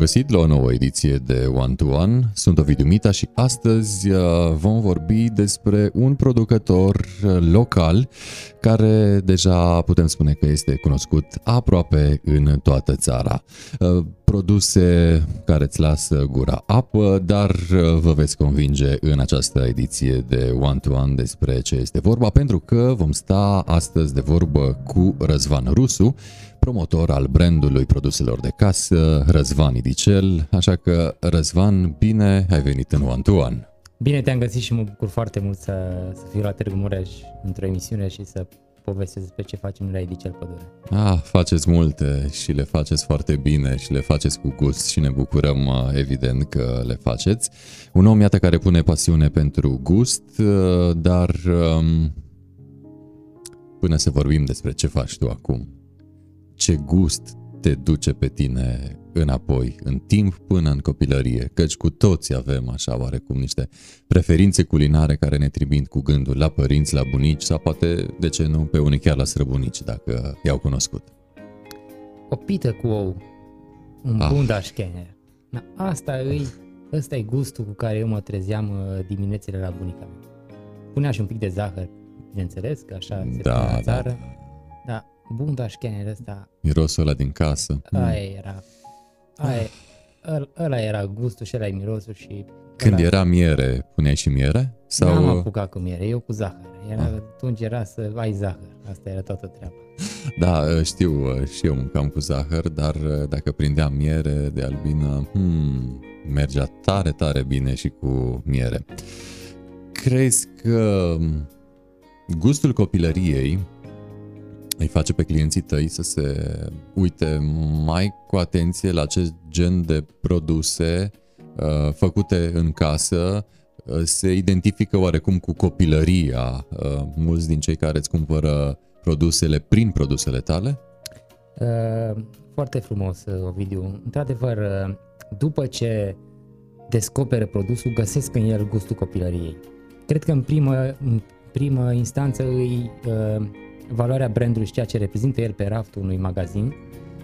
găsit la o nouă ediție de One to One. Sunt Ovidiu Mita și astăzi uh, vom vorbi despre un producător uh, local care deja putem spune că este cunoscut aproape în toată țara. Uh, produse care îți lasă gura apă, dar vă veți convinge în această ediție de One to One despre ce este vorba, pentru că vom sta astăzi de vorbă cu Răzvan Rusu, promotor al brandului produselor de casă, Răzvan Idicel, așa că Răzvan, bine ai venit în One to One. Bine te-am găsit și mă bucur foarte mult să, să fiu la Târgu Mureș într-o emisiune și să povestesc despre ce facem la Idicel Pădure. Ah, faceți multe și le faceți foarte bine și le faceți cu gust și ne bucurăm evident că le faceți. Un om, iată, care pune pasiune pentru gust, dar um, până să vorbim despre ce faci tu acum, ce gust te duce pe tine înapoi, în timp până în copilărie, căci cu toți avem așa oarecum niște preferințe culinare care ne trimit cu gândul la părinți, la bunici sau poate, de ce nu, pe unii chiar la străbunici, dacă i-au cunoscut. O pită cu ou, un ah. bundașchener. Asta e, ăsta e gustul cu care eu mă trezeam uh, diminețile la bunica mea. Punea și un pic de zahăr, bineînțeles, că așa se da, pune la țară. Da, da da, bun dașchener ăsta. Mirosul ăla din casă. Aia era. Aia, ăla era gustul și ăla e mirosul și... Când ăla... era miere, puneai și miere? Sau... N-am apucat cu miere, eu cu zahăr. Era, ah. Atunci era să ai zahăr. Asta era toată treaba. Da, știu, și eu mâncam cu zahăr, dar dacă prindeam miere de albină, hmm, mergea tare, tare bine și cu miere. Crezi că gustul copilăriei îi face pe clienții tăi să se uite mai cu atenție la acest gen de produse uh, făcute în casă, uh, se identifică oarecum cu copilăria uh, mulți din cei care îți cumpără produsele prin produsele tale? Uh, foarte frumos, uh, Ovidiu. Într-adevăr, uh, după ce descoperă produsul, găsesc în el gustul copilăriei. Cred că în primă, în primă instanță îi uh, valoarea brandului și ceea ce reprezintă el pe raftul unui magazin,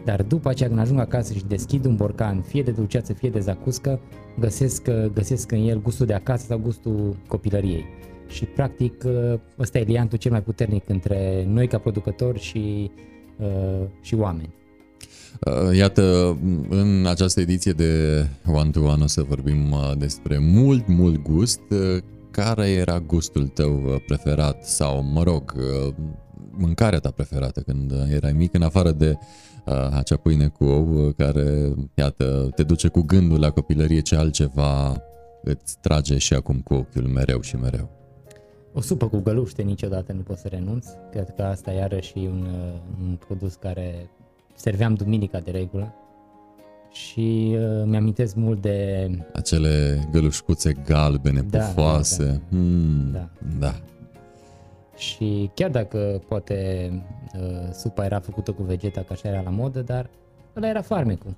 dar după aceea când ajung acasă și deschid un borcan, fie de dulceață, fie de zacuscă, găsesc, găsesc în el gustul de acasă sau gustul copilăriei. Și practic ăsta e liantul cel mai puternic între noi ca producători și, uh, și oameni. Uh, iată, în această ediție de One to One o să vorbim uh, despre mult, mult gust. Care era gustul tău preferat sau, mă rog, mâncarea ta preferată când erai mic, în afară de uh, acea pâine cu ou care, iată, te duce cu gândul la copilărie, ce altceva îți trage și acum cu ochiul mereu și mereu? O supă cu găluște niciodată nu pot să renunț. Cred că asta iarăși e un, un produs care serveam duminica de regulă și uh, mi-amintesc mult de... Acele gălușcuțe galbene, da, pufoase. Da, da. Hmm, da. da. Și chiar dacă poate uh, supa era făcută cu vegeta, ca așa era la modă, dar ăla era farmecul.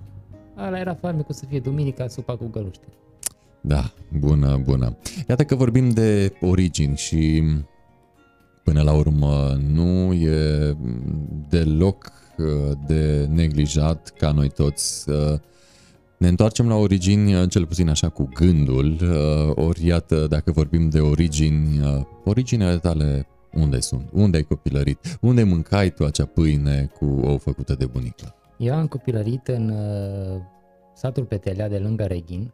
Ăla era farmecul să fie duminica, supa cu găluște. Da, bună, bună. Iată că vorbim de origini și până la urmă nu e deloc uh, de neglijat ca noi toți să ne întoarcem la origini, uh, cel puțin așa cu gândul, uh, ori iată, dacă vorbim de origini, originele tale unde sunt? Unde ai copilărit? Unde mâncai tu acea pâine cu ou făcută de bunică? Eu am copilărit în uh, satul Petelea de lângă Reghin.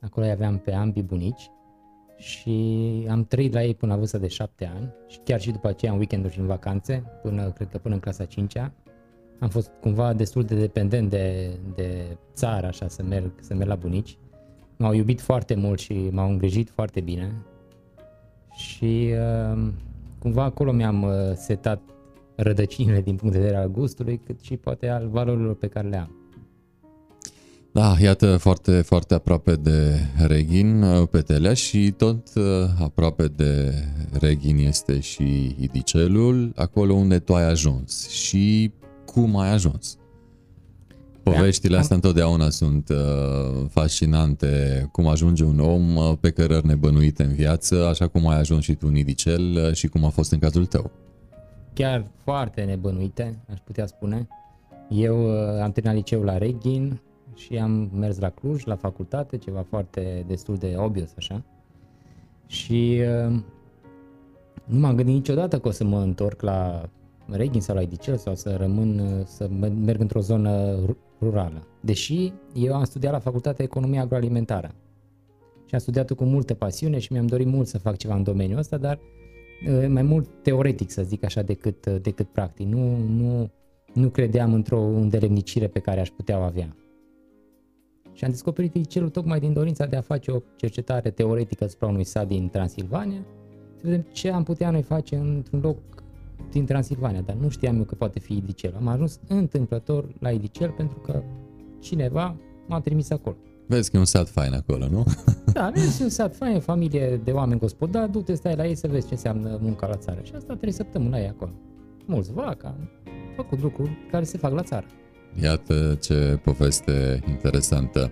Acolo aveam pe ambii bunici și am trăit la ei până la vârsta de șapte ani și chiar și după aceea în weekenduri și în vacanțe, până, cred că până în clasa 5 -a. Am fost cumva destul de dependent de, de țară, așa, să merg, să merg la bunici. M-au iubit foarte mult și m-au îngrijit foarte bine. Și uh, cumva acolo mi-am uh, setat rădăcinile din punct de vedere al gustului, cât și poate al valorilor pe care le am. Da, iată, foarte, foarte aproape de Reghin, uh, Petelea și tot uh, aproape de Reghin este și Idicelul, acolo unde tu ai ajuns și cum ai ajuns. Poveștile astea întotdeauna sunt uh, fascinante, cum ajunge un om uh, pe cărări nebănuite în viață, așa cum ai ajuns și tu în Idicel uh, și cum a fost în cazul tău. Chiar foarte nebănuite, aș putea spune. Eu uh, am terminat liceul la Reghin și am mers la Cluj, la facultate, ceva foarte destul de obvious așa. Și uh, nu m-am gândit niciodată că o să mă întorc la Reghin sau la Idicel sau să rămân, uh, să merg într-o zonă rurală. Deși eu am studiat la facultatea economia agroalimentară și am studiat cu multă pasiune și mi-am dorit mult să fac ceva în domeniul ăsta, dar uh, mai mult teoretic să zic așa decât, uh, decât practic. Nu, nu, nu credeam într-o îndelemnicire pe care aș putea o avea. Și am descoperit Icelul tocmai din dorința de a face o cercetare teoretică asupra unui sat din Transilvania, să vedem ce am putea noi face într-un loc din Transilvania, dar nu știam eu că poate fi Idicel. Am ajuns întâmplător la Idicel pentru că cineva m-a trimis acolo. Vezi că e un sat fain acolo, nu? Da, vezi, un sat fain, familie de oameni gospodari, du-te, stai la ei să vezi ce înseamnă munca la țară. Și asta trei săptămâni la ei acolo. Mulți vaca, am făcut lucruri care se fac la țară. Iată ce poveste interesantă.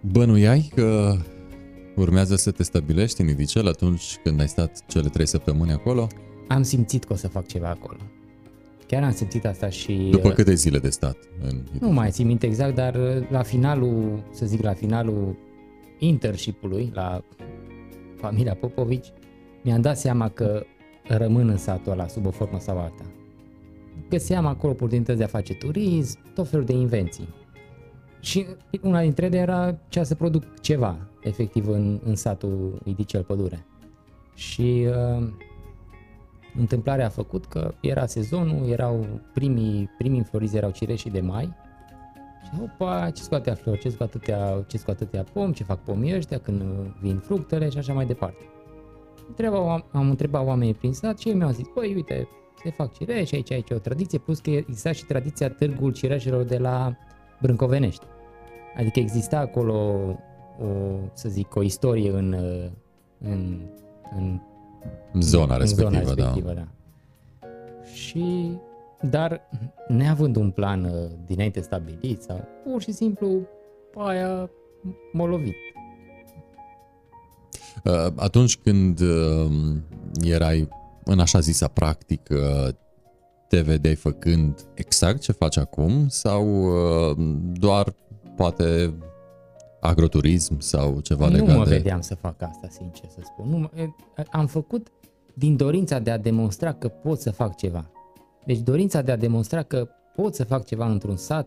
Bănuiai că urmează să te stabilești în Idicel atunci când ai stat cele trei săptămâni acolo? Am simțit că o să fac ceva acolo. Chiar am simțit asta și... După câte zile de stat? În nu mai țin minte exact, dar uh, la finalul, să zic, la finalul internship-ului, la familia Popovici, mi-am dat seama că rămân în satul ăla sub o formă sau alta. Găseam acolo oportunități de a face turism, tot felul de invenții. Și una dintre ele era cea să produc ceva, efectiv, în, în satul Idicel Pădure. Și uh, întâmplarea a făcut că era sezonul, erau primii, primii înflorizi erau cireșii de mai și opa, ce scoate flori, ce scoate atâtea, ce scoate atâtea pom, ce fac pomii ăștia când vin fructele și așa mai departe. Întreba, am întrebat oamenii prin sat și ei mi-au zis, păi uite, se fac cireși, aici, aici e o tradiție, plus că exista și tradiția târgul cireșilor de la Brâncovenești. Adică exista acolo, o, să zic, o istorie în, în, în zona respectivă, zona respectivă da. da. Și, dar neavând un plan uh, dinainte stabilit sau pur și simplu aia m-a lovit. Uh, atunci când uh, erai în așa zisa practică, te vedeai făcând exact ce faci acum sau doar poate agroturism sau ceva nu legat de... Nu mă vedeam să fac asta, sincer să spun. Nu, am făcut din dorința de a demonstra că pot să fac ceva. Deci dorința de a demonstra că pot să fac ceva într-un sat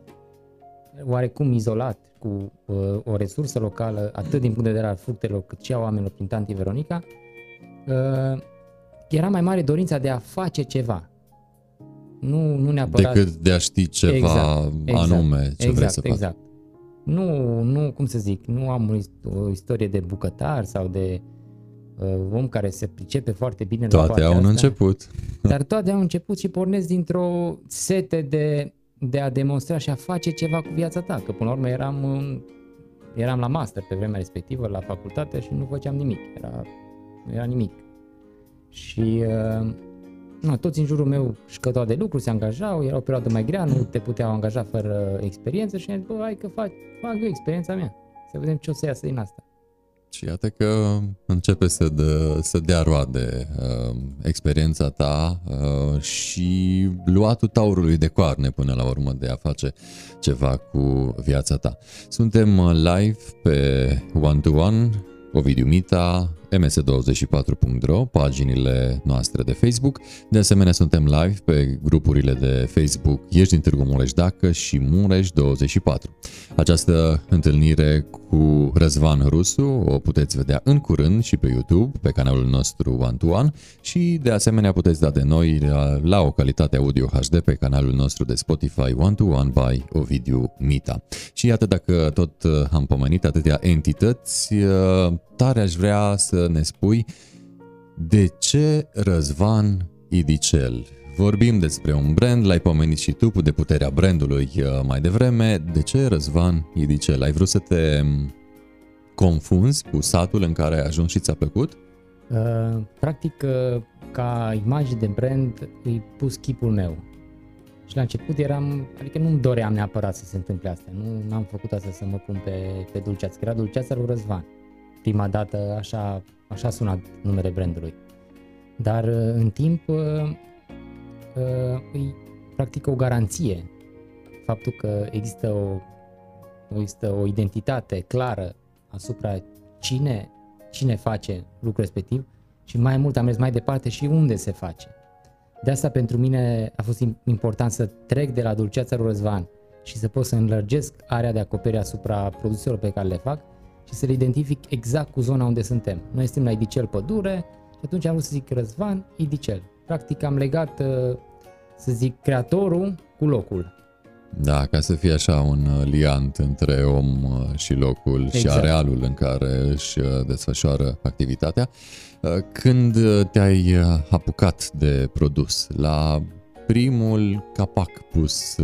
oarecum izolat, cu uh, o resursă locală, atât din punct de vedere al fructelor, cât și a oamenilor prin tanti Veronica, uh, era mai mare dorința de a face ceva. Nu, nu neapărat... Decât de a ști ceva exact, exact, anume ce exact, vrei să faci. Exact. Nu, nu, cum să zic, nu am o istorie de bucătar sau de uh, om care se pricepe foarte bine toate la au un asta, început. Dar toate au început și pornesc dintr-o sete de, de a demonstra și a face ceva cu viața ta. Că până la urmă eram, în, eram la master pe vremea respectivă, la facultate și nu făceam nimic. Era, nu era nimic. Și uh, nu, toți în jurul meu își căutau de lucru, se angajau, era o perioadă mai grea, nu te puteau angaja fără experiență și am zis, bă, hai că fac, fac eu experiența mea, să vedem ce o să iasă din asta. Și iată că începe să, dă, să dea roade uh, experiența ta uh, și luatul taurului de coarne până la urmă de a face ceva cu viața ta. Suntem live pe One to One, Ovidiu Mita, ms24.ro, paginile noastre de Facebook. De asemenea, suntem live pe grupurile de Facebook Ești din Târgu Mureș Dacă și Mureș24. Această întâlnire cu Răzvan Rusu o puteți vedea în curând și pe YouTube, pe canalul nostru One to One și de asemenea puteți da de noi la, la o calitate audio HD pe canalul nostru de Spotify One to One by Ovidiu Mita. Și iată dacă tot uh, am pomenit atâtea entități, uh, tare aș vrea să ne spui de ce Răzvan Idicel. Vorbim despre un brand, l-ai pomenit și tu cu de puterea brandului uh, mai devreme. De ce Răzvan Idicel? Ai vrut să te confunzi cu satul în care ai ajuns și ți-a plăcut? Uh, practic, uh, ca imagine de brand, îi pus chipul meu. Și la început eram, adică nu-mi doream neapărat să se întâmple asta. Nu am făcut asta să mă pun pe, pe Dulceață, că era Dulceața lui Răzvan prima dată așa, așa sunat numele brandului. Dar uh, în timp uh, uh, e practic o garanție faptul că există o, există o identitate clară asupra cine, cine face lucrul respectiv și mai mult am mers mai departe și unde se face. De asta pentru mine a fost important să trec de la dulceața lui Răzvan și să pot să înlărgesc area de acoperire asupra produselor pe care le fac și să le identific exact cu zona unde suntem. Noi suntem la Idicel Pădure și atunci am vrut să zic Răzvan, Idicel. Practic am legat, uh, să zic, creatorul cu locul. Da, ca să fie așa un uh, liant între om uh, și locul exact. și arealul în care își desfășoară activitatea. Când te-ai apucat de produs, la primul capac pus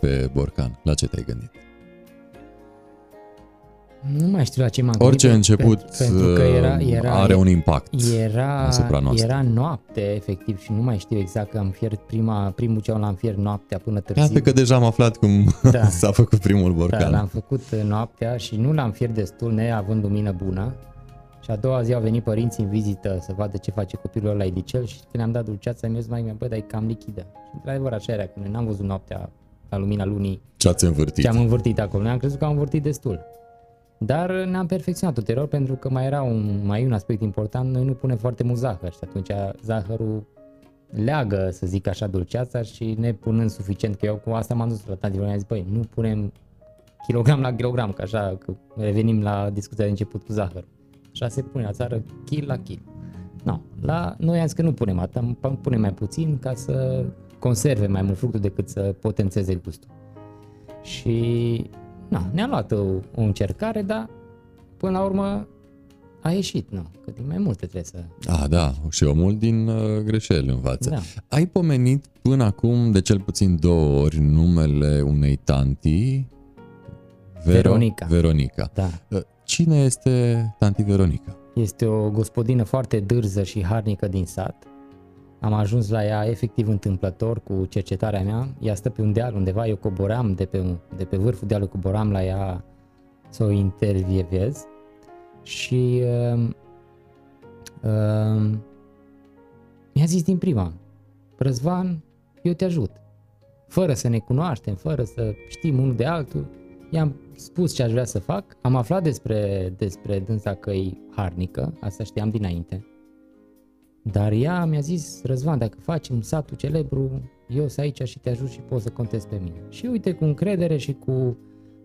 pe borcan, la ce te-ai gândit? Nu mai știu la ce m-am Orice gândit, început pentru că era, era, are un impact era, asupra noastră. Era noapte, efectiv, și nu mai știu exact că am fiert prima, primul ceau l-am fiert noaptea până târziu. Iată că deja am aflat cum da. s-a făcut primul borcan. Da, l-am făcut noaptea și nu l-am fiert destul, neavând lumină bună. Și a doua zi au venit părinții în vizită să vadă ce face copilul la Idicel și când am dat dulceața, mi-a zis mai mea, bă, dar e cam lichidă. Și într-adevăr așa era, când n-am văzut noaptea la lumina lunii. Ce ați învârtit? Ce am învârtit acolo. Ne-am crezut că am învârtit destul. Dar ne-am perfecționat ulterior pentru că mai era un, mai un aspect important, noi nu punem foarte mult zahăr și atunci zahărul leagă, să zic așa, dulceața și ne punând suficient, că eu cu asta m-am dus la tanti și am zis, băi, nu punem kilogram la kilogram, că așa, că revenim la discuția de început cu zahăr. Așa se pune la țară, kil la kil. No, la noi am zis că nu punem atât, punem mai puțin ca să conserve mai mult fructul decât să potențeze gustul. Și na, ne-a luat o, o încercare, dar până la urmă a ieșit, nu, că din mai multe trebuie să... Ah, da, și omul din uh, greșeli învață. Da. Ai pomenit până acum de cel puțin două ori numele unei tanti, Vero, Veronica. Veronica. Da. Uh, cine este tanti Veronica? Este o gospodină foarte dârză și harnică din sat, am ajuns la ea efectiv întâmplător cu cercetarea mea. Ea stă pe un deal undeva, eu coboram de pe, de pe vârful dealului, coboram la ea să o intervievez și uh, uh, mi-a zis din prima, Răzvan, eu te ajut. Fără să ne cunoaștem, fără să știm unul de altul, i-am spus ce aș vrea să fac, am aflat despre, despre dânsa că e harnică, asta știam dinainte, dar ea mi-a zis, Răzvan, dacă facem satul celebru, eu sunt aici și te ajut și poți să contezi pe mine. Și uite, cu încredere și cu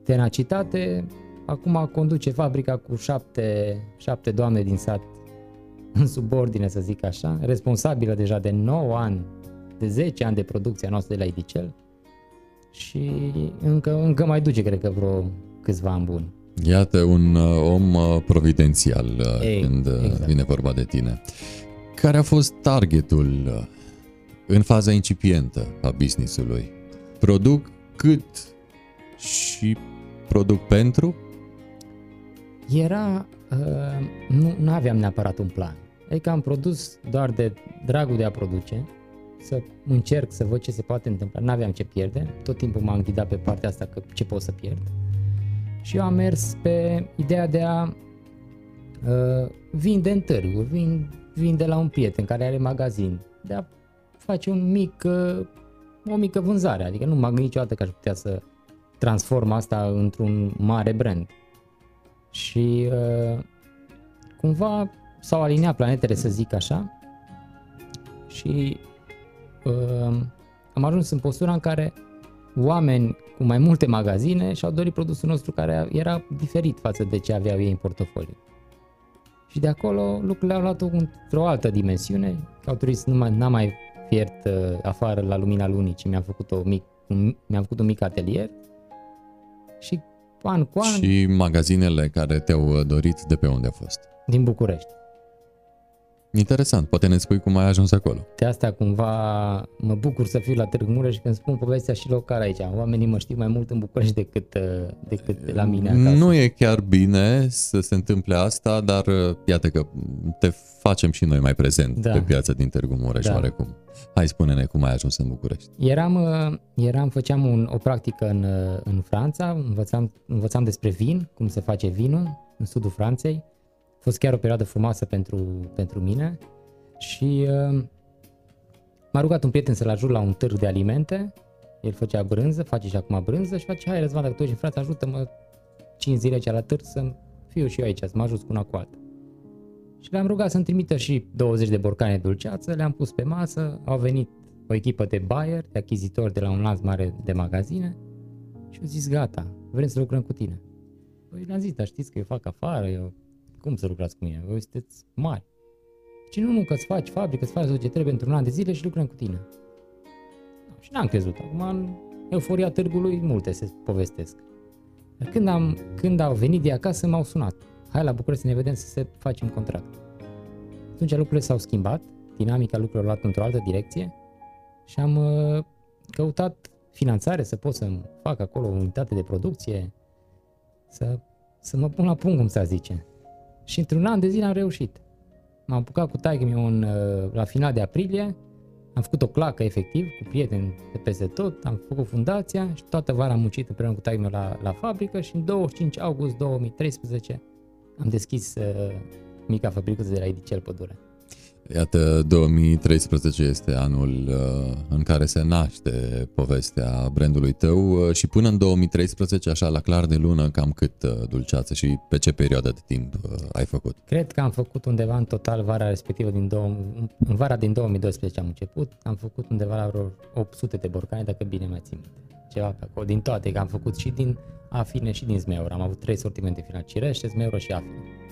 tenacitate, acum conduce fabrica cu șapte, șapte doamne din sat în subordine, să zic așa, responsabilă deja de 9 ani, de 10 ani de producția noastră de la Idicel și încă, încă mai duce, cred că, vreo câțiva ani buni. Iată un uh, om uh, providențial uh, Ei, când exact. vine vorba de tine. Care a fost targetul uh, în faza incipientă a businessului? Produc cât și produc pentru? Era, uh, nu, nu aveam neapărat un plan. Adică am produs doar de dragul de a produce, să încerc să văd ce se poate întâmpla. Nu aveam ce pierde, tot timpul m-am ghidat pe partea asta că ce pot să pierd. Și eu am mers pe ideea de a uh, vinde în târguri, vin, vin de la un prieten care are magazin, de a face un mic, uh, o mică vânzare, adică nu m-am gândit niciodată că aș putea să transform asta într-un mare brand. Și uh, cumva s-au aliniat planetele, să zic așa, și uh, am ajuns în postura în care oameni cu mai multe magazine și-au dorit produsul nostru care era diferit față de ce aveau ei în portofoliu. Și de acolo lucrurile au luat într-o altă dimensiune. Ca turist nu mai, n-am mai fiert uh, afară la lumina lunii, ci mi-am făcut, o mic, un, mi-am făcut un mic atelier și an cu an... Și magazinele care te-au uh, dorit de pe unde au fost? Din București. Interesant, poate ne spui cum ai ajuns acolo. De asta cumva mă bucur să fiu la Târgu Mureș când spun povestea și local aici. Oamenii mă știu mai mult în București decât, uh, decât la mine acasă. Nu e chiar bine să se întâmple asta, dar uh, iată că te facem și noi mai prezent da. pe piața din Târgu Mureș da. oarecum. Hai spune-ne cum ai ajuns în București. Eram, uh, eram făceam un, o practică în, în Franța, învățam, învățam despre vin, cum se face vinul în sudul Franței fost chiar o perioadă frumoasă pentru, pentru mine și uh, m-a rugat un prieten să-l ajut la un târg de alimente, El făcea brânză, face și acum brânză și face, hai Răzvan, dacă tu ești în frate, ajută-mă 5 zile ce la târg să fiu și eu aici, să mă ajut cu una cu alta. Și le-am rugat să-mi trimită și 20 de borcane dulceață, le-am pus pe masă, au venit o echipă de buyer, de achizitori de la un lanț mare de magazine și au zis gata, vrem să lucrăm cu tine. Păi le-am zis, dar știți că eu fac afară, eu cum să lucrați cu mine? Voi sunteți mari. Și nu, nu, că îți faci fabrică, îți faci tot ce trebuie într-un an de zile și lucrăm cu tine. Și n-am crezut. Acum, în euforia târgului, multe se povestesc. Dar când, am, când au venit de acasă, m-au sunat. Hai la București să ne vedem să se facem contract. Atunci lucrurile s-au schimbat, dinamica lucrurilor a luat într-o altă direcție și am uh, căutat finanțare să pot să fac acolo o unitate de producție, să, să mă pun la punct, cum să zice. Și într-un an de zile am reușit. M-am apucat cu taică meu în, uh, la final de aprilie, am făcut o clacă efectiv cu prieteni de peste tot, am făcut fundația și toată vara am muncit împreună cu taică meu la, la fabrică și în 25 august 2013 am deschis uh, mica fabricuță de la Idicel Pădure. Iată, 2013 este anul uh, în care se naște povestea brandului tău uh, și până în 2013, așa la clar de lună, cam cât uh, dulceață și pe ce perioadă de timp ai făcut? Cred că am făcut undeva în total vara respectivă, din două, în vara din 2012 am început, am făcut undeva la vreo 800 de borcane, dacă bine mai țin ceva pe acolo, din toate, că am făcut și din afine și din zmeură, am avut trei sortimente finale, cirește, zmeură și afine.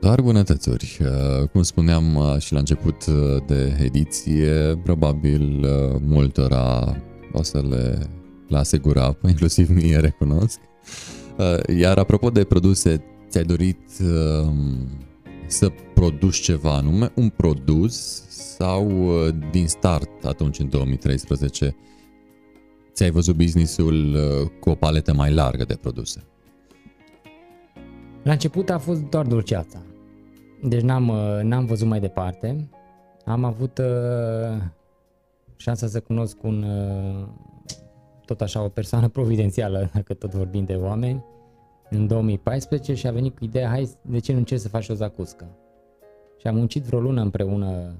Doar bunătățuri. Uh, cum spuneam uh, și la început uh, de ediție, probabil multora o să le, le asigura, inclusiv mie recunosc. Iar apropo de produse, ți-ai dorit să produci ceva anume, un produs sau din start atunci în 2013 ți-ai văzut businessul cu o paletă mai largă de produse? La început a fost doar dulceața. Deci n-am, uh, n-am văzut mai departe. Am avut uh, șansa să cunosc un, uh, tot așa, o persoană providențială, dacă tot vorbim de oameni, în 2014 și a venit cu ideea, hai, de ce nu încerci să faci o zacuscă? Și am muncit vreo lună împreună,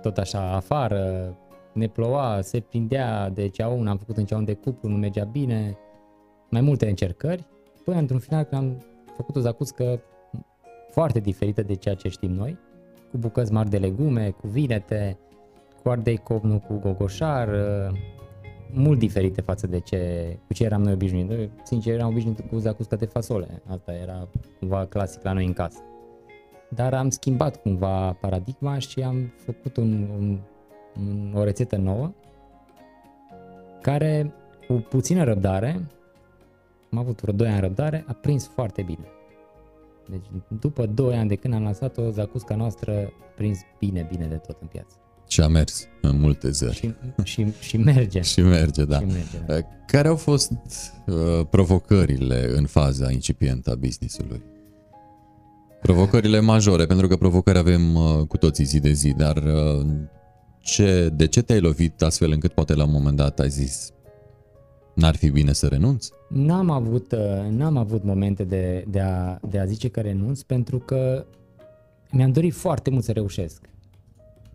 tot așa, afară, ne ploua, se prindea de ceaun, am făcut un ceaun de cuplu, nu mergea bine, mai multe încercări, până într-un final când am făcut o zacuscă foarte diferită de ceea ce știm noi, cu bucăți mari de legume, cu vinete, cu ardei copnu, cu gogoșar, uh, mult diferite față de ce, cu ce eram noi obișnuiți. Sincer, eram obișnuit cu zacuscă de fasole. Asta era cumva clasic la noi în casă. Dar am schimbat cumva paradigma și am făcut un, un, un, o rețetă nouă care cu puțină răbdare, am avut vreo 2 ani răbdare, a prins foarte bine. Deci după 2 ani de când am lansat-o, zacusca noastră prins bine, bine de tot în piață. Și a mers în multe zări. Și, și, și merge. și merge, da. Și merge, da. Uh, care au fost uh, provocările în faza incipientă a business-ului? Provocările majore, pentru că provocări avem uh, cu toții zi de zi, dar uh, ce, de ce te-ai lovit astfel încât poate la un moment dat ai zis N-ar fi bine să renunț? N-am avut, uh, n-am avut momente de, de, a, de a zice că renunț pentru că mi-am dorit foarte mult să reușesc.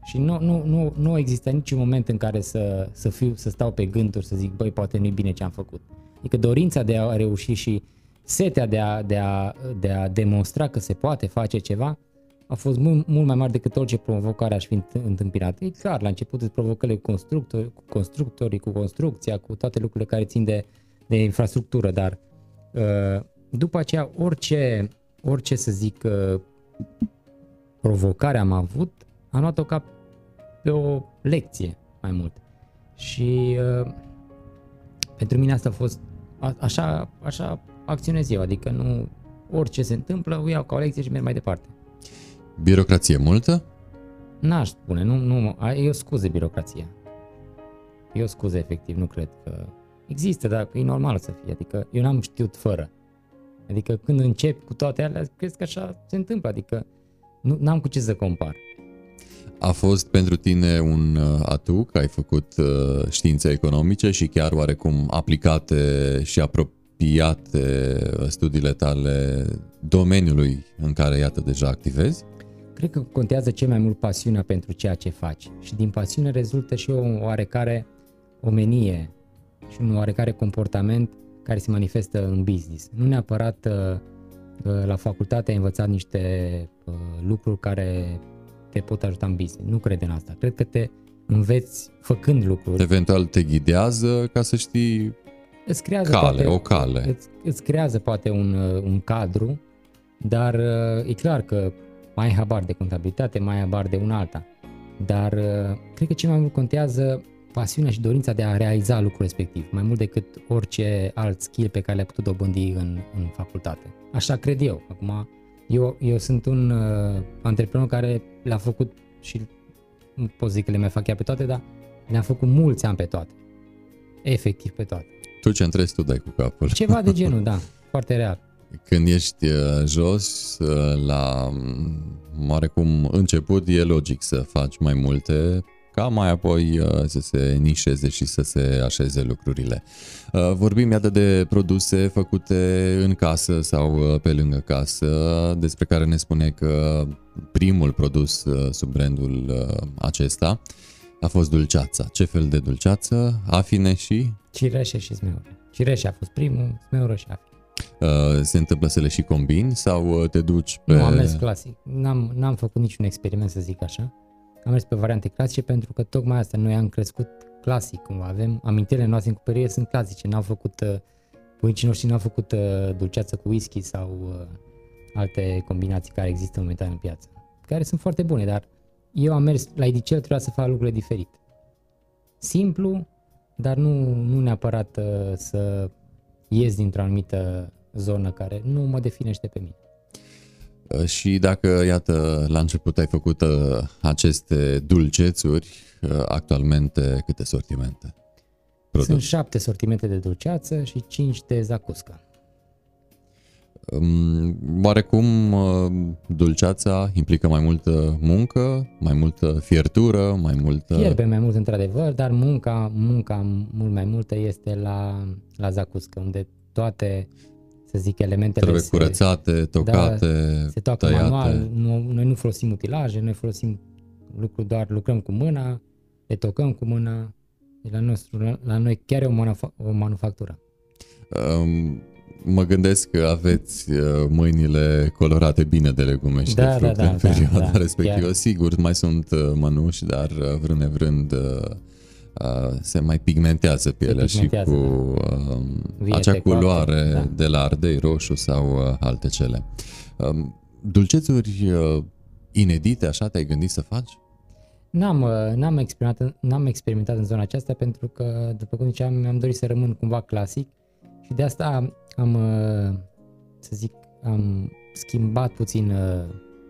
Și nu, nu, nu, nu există niciun moment în care să, să, fiu, să stau pe gânduri, să zic, băi, poate nu-i bine ce am făcut. Adică dorința de a reuși și setea de a, de a, de a demonstra că se poate face ceva a fost mult, mult mai mare decât orice provocare aș fi întâmpinat. E clar, la început îți provocările cu, constructori, cu constructorii, cu construcția, cu toate lucrurile care țin de, de infrastructură, dar uh, după aceea orice, orice să zic uh, provocare am avut, am luat-o ca pe o lecție mai mult. Și uh, pentru mine asta a fost a, așa, așa acționez eu, adică nu orice se întâmplă, o iau ca o lecție și merg mai departe. Birocrație multă? N-aș spune, nu, nu, e o scuză birocrația. E o scuză efectiv, nu cred că... Există, dar e normal să fie, adică eu n-am știut fără. Adică când încep cu toate alea, cred că așa se întâmplă, adică nu n-am cu ce să compar. A fost pentru tine un uh, atu că ai făcut uh, științe economice și chiar oarecum aplicate și apropiate uh, studiile tale domeniului în care, iată, deja activezi? Cred că contează cel mai mult pasiunea pentru ceea ce faci și din pasiune rezultă și o oarecare omenie și un oarecare comportament care se manifestă în business. Nu neapărat uh, uh, la facultate ai învățat niște uh, lucruri care te pot ajuta în business. Nu cred în asta. Cred că te înveți făcând lucruri. Eventual te ghidează ca să știi îți creează cale, poate, o cale. Îți, îți creează poate un, un cadru, dar e clar că mai ai habar de contabilitate, mai ai habar de una alta. Dar cred că cel mai mult contează pasiunea și dorința de a realiza lucrul respectiv, mai mult decât orice alt skill pe care le-ai putut dobândi în, în facultate. Așa cred eu. Acum, eu, eu sunt un uh, antreprenor care le-a făcut și nu pot zic că le mai fac chiar pe toate, dar le-am făcut mulți ani pe toate. Efectiv pe toate. Tu ce întrezi, tu dai cu capul. Ceva de genul, da. Foarte real. Când ești uh, jos, uh, la mm, oarecum început, e logic să faci mai multe ca mai apoi uh, să se nișeze și să se așeze lucrurile. Uh, vorbim iată de produse făcute în casă sau uh, pe lângă casă, despre care ne spune că primul produs sub brandul acesta a fost dulceața. Ce fel de dulceață? Afine și? Cireșe și smeură. Cireșe a fost primul, smeură și afine. Se întâmplă să le și combini sau te duci pe... Nu, am mers clasic. N-am, n-am făcut niciun experiment să zic așa am mers pe variante clasice pentru că tocmai asta noi am crescut clasic, cum avem amintirile noastre în copilărie sunt clasice, n-au făcut uh, bunicii noștri n-au făcut uh, dulceață cu whisky sau uh, alte combinații care există momentan în piață, care sunt foarte bune, dar eu am mers la Idicel, trebuia să fac lucrurile diferite. Simplu, dar nu, nu neapărat uh, să ies dintr-o anumită zonă care nu mă definește pe mine. Uh, și dacă, iată, la început ai făcut uh, aceste dulcețuri, uh, actualmente câte sortimente? Produs? Sunt șapte sortimente de dulceață și cinci de zacuscă. Um, oarecum dulceața implică mai multă muncă, mai multă fiertură, mai multă... Fierbe mai mult într-adevăr, dar munca, munca mult mai multă este la, la zacuscă, unde toate să zic, elementele Trebuie se, curățate, tocate, da, se toacă tăiate. manual, nu, noi nu folosim utilaje, noi folosim lucruri doar, lucrăm cu mâna, le tocăm cu mâna, la, nostru, la, la noi chiar e o, manufa- o manufactură. Um, mă gândesc că aveți uh, mâinile colorate bine de legume și da, de fructe da, da, în perioada da, da, respectivă. Chiar. Sigur, mai sunt uh, mănuși, dar uh, vrând nevrând se mai pigmentează pielea pigmentează, și cu uh, acea culoare da. de la ardei roșu sau uh, alte cele. Uh, dulcețuri uh, inedite, așa te-ai gândit să faci? N-am, n-am, experimentat, n-am experimentat în zona aceasta pentru că, după cum ziceam, mi-am dorit să rămân cumva clasic și de asta am, să zic, am schimbat puțin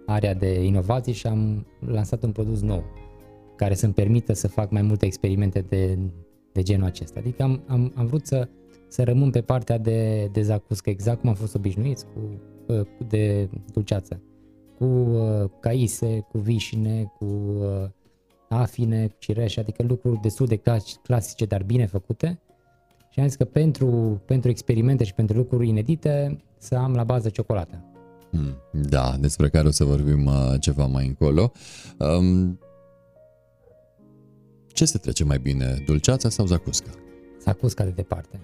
area de inovații și am lansat un produs nou care să-mi permită să fac mai multe experimente de, de genul acesta. Adică am, am, am vrut să, să rămân pe partea de, de zacuscă, exact cum am fost obișnuiți cu, cu de dulceață. Cu uh, caise, cu vișine, cu uh, afine, cu cireșe, adică lucruri destul de clasice, dar bine făcute. Și am zis că pentru, pentru experimente și pentru lucruri inedite să am la bază ciocolată. Hmm, da, despre care o să vorbim uh, ceva mai încolo. Um, ce se trece mai bine, dulceața sau zacusca? Zacusca de departe.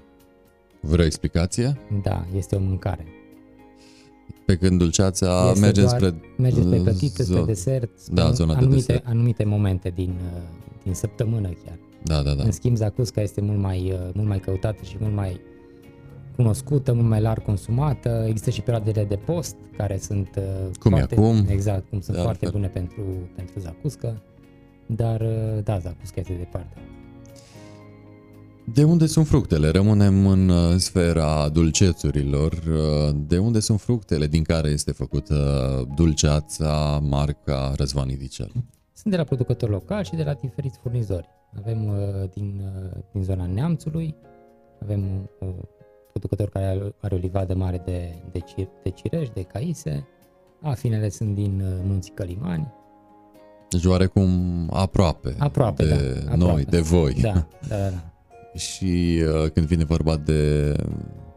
Vreo explicație? Da, este o mâncare. Pe când dulceața este merge spre... Merge spre plătite, spre desert, spre da, zona anumite, de desert. anumite momente din, uh, din săptămână chiar. Da, da, da. În schimb, zacusca este mult mai, uh, mult mai căutată și mult mai cunoscută, mult mai larg consumată. Există și perioadele de post care sunt uh, cum foarte, e acum. Exact, cum sunt da, foarte bune pentru, pentru zacuscă dar uh, da, Zacusca este departe. De unde sunt fructele? Rămânem în uh, sfera dulcețurilor. Uh, de unde sunt fructele din care este făcută dulceața marca Răzvan Idicel? Sunt de la producători locali și de la diferiți furnizori. Avem din, din zona Neamțului, avem un, un producător care are o livadă mare de, de, de cireș, de caise, afinele sunt din Munții Călimani, deci oarecum aproape, aproape de da, aproape. noi, de voi. Da, da, da. da. Și uh, când vine vorba de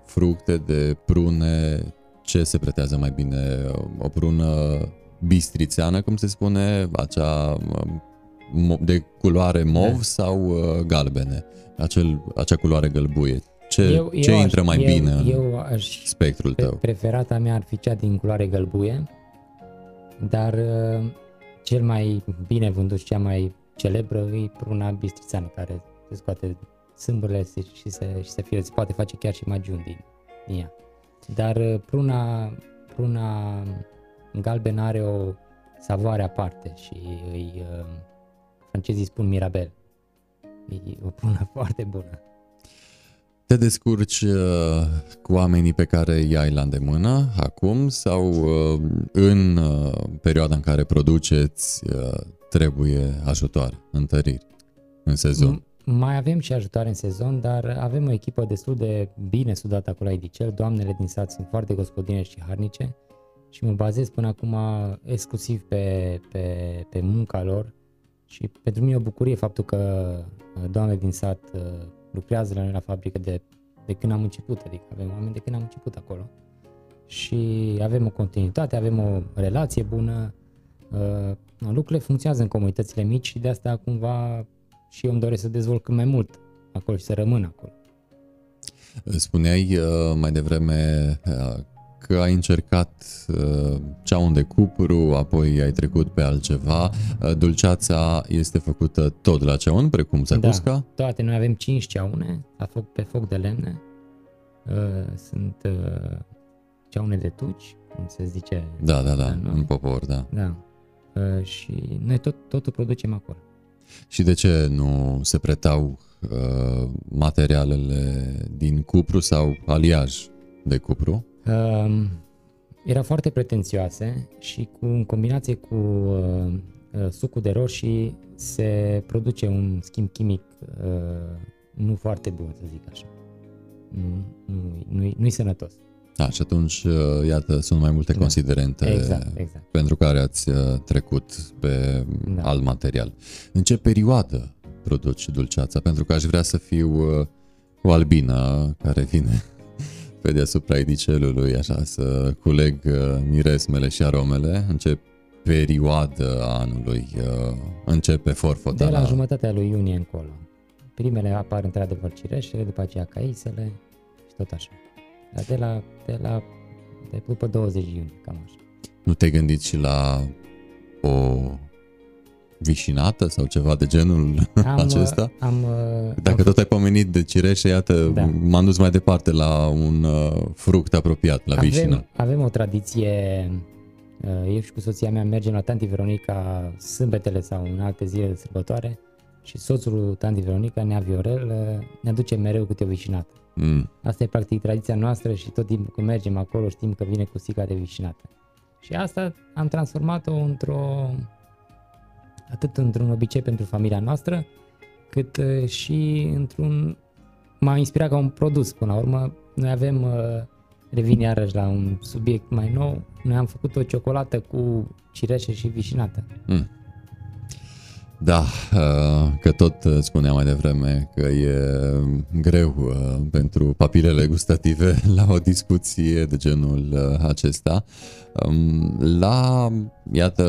fructe, de prune, ce se pretează mai bine? O prună bistrițeană, cum se spune, acea um, de culoare mov Da. sau uh, galbene? Acel, acea culoare gălbuie. Ce, Eu- ce eu intră aș- mai eu, bine în Eu aș spectrul Pre- tău? Preferata mea ar fi cea din culoare gălbuie, dar uh, cel mai bine vândut și cea mai celebră e pruna bistrițeană, care se scoate sâmbările se- și se, și se fie, se poate face chiar și magiun din, din ea. Dar uh, pruna, pruna galbenă are o savoare aparte și îi, uh, francezii spun mirabel. E o prună foarte bună. Te descurci uh, cu oamenii pe care îi ai la îndemână acum sau uh, în uh, perioada în care produceți uh, trebuie ajutoare, întăriri în sezon? M- Mai avem și ajutoare în sezon, dar avem o echipă destul de bine sudată acolo la Idicel. Doamnele din sat sunt foarte gospodine și harnice și mă bazez până acum exclusiv pe, pe, pe munca lor și pentru mine e o bucurie faptul că uh, doamnele din sat uh, lucrează la noi la fabrică de, de când am început, adică avem oameni de când am început acolo și avem o continuitate, avem o relație bună, uh, lucrurile funcționează în comunitățile mici și de asta cumva și eu îmi doresc să dezvolt cât mai mult acolo și să rămân acolo. Spuneai uh, mai devreme uh, că ai încercat uh, ceaun de cupru, apoi ai trecut pe altceva. Uh, Dulceața este făcută tot la ceaun, precum zacusca? Da, toate. Noi avem 5 ceaune la foc, pe foc de lemne. Uh, sunt uh, ceaune de tuci, cum se zice. Da, da, da, Da, nu? în popor, da. Da. Uh, și noi tot, totul producem acolo. Și de ce nu se pretau uh, materialele din cupru sau aliaj de cupru? Um, erau foarte pretențioase și cu, în combinație cu uh, uh, sucul de roșii se produce un schimb chimic uh, nu foarte bun, să zic așa. Nu, nu, nu, nu-i sănătos. Da, și atunci, uh, iată, sunt mai multe Da. considerente Exact, exact. pentru care ați uh, trecut pe Da. alt material. În ce perioadă produci dulceața? Pentru că aș vrea să fiu uh, o albină care vine pe deasupra idicelului, așa, să culeg uh, miresmele și aromele. În ce perioadă a anului uh, începe forfota? De la jumătatea lui iunie încolo. Primele apar într-adevăr cireșele, după aceea caisele și tot așa. Dar de la, de la de după 20 iunie, cam așa. Nu te-ai gândit și la o vișinată sau ceva de genul Am, acesta? Am, uh, Dacă am tot ai pomenit de cireșe, iată, Da. m-am dus mai departe la un uh, fruct apropiat, la vișină. avem, avem o tradiție, uh, eu și cu soția mea mergem la tanti Veronica sâmbetele sau în alte zile de sărbătoare și soțul lui tanti Veronica, Nea Viorel, uh, ne aduce mereu câte o vișinată. Mm. Asta e practic tradiția noastră și tot timpul când mergem acolo știm că vine cu sticla de vișinată. Și asta am transformat-o într-o atât într-un obicei pentru familia noastră, cât uh, și într-un m-a inspirat ca un produs până la urmă. Noi avem uh, revin iarăși la un subiect mai nou. Noi am făcut o ciocolată cu cireșe și vișinată. Mm. Da, uh, că tot uh, spuneam mai devreme că e greu uh, pentru papilele gustative la o discuție de genul uh, acesta. Um, La, iată,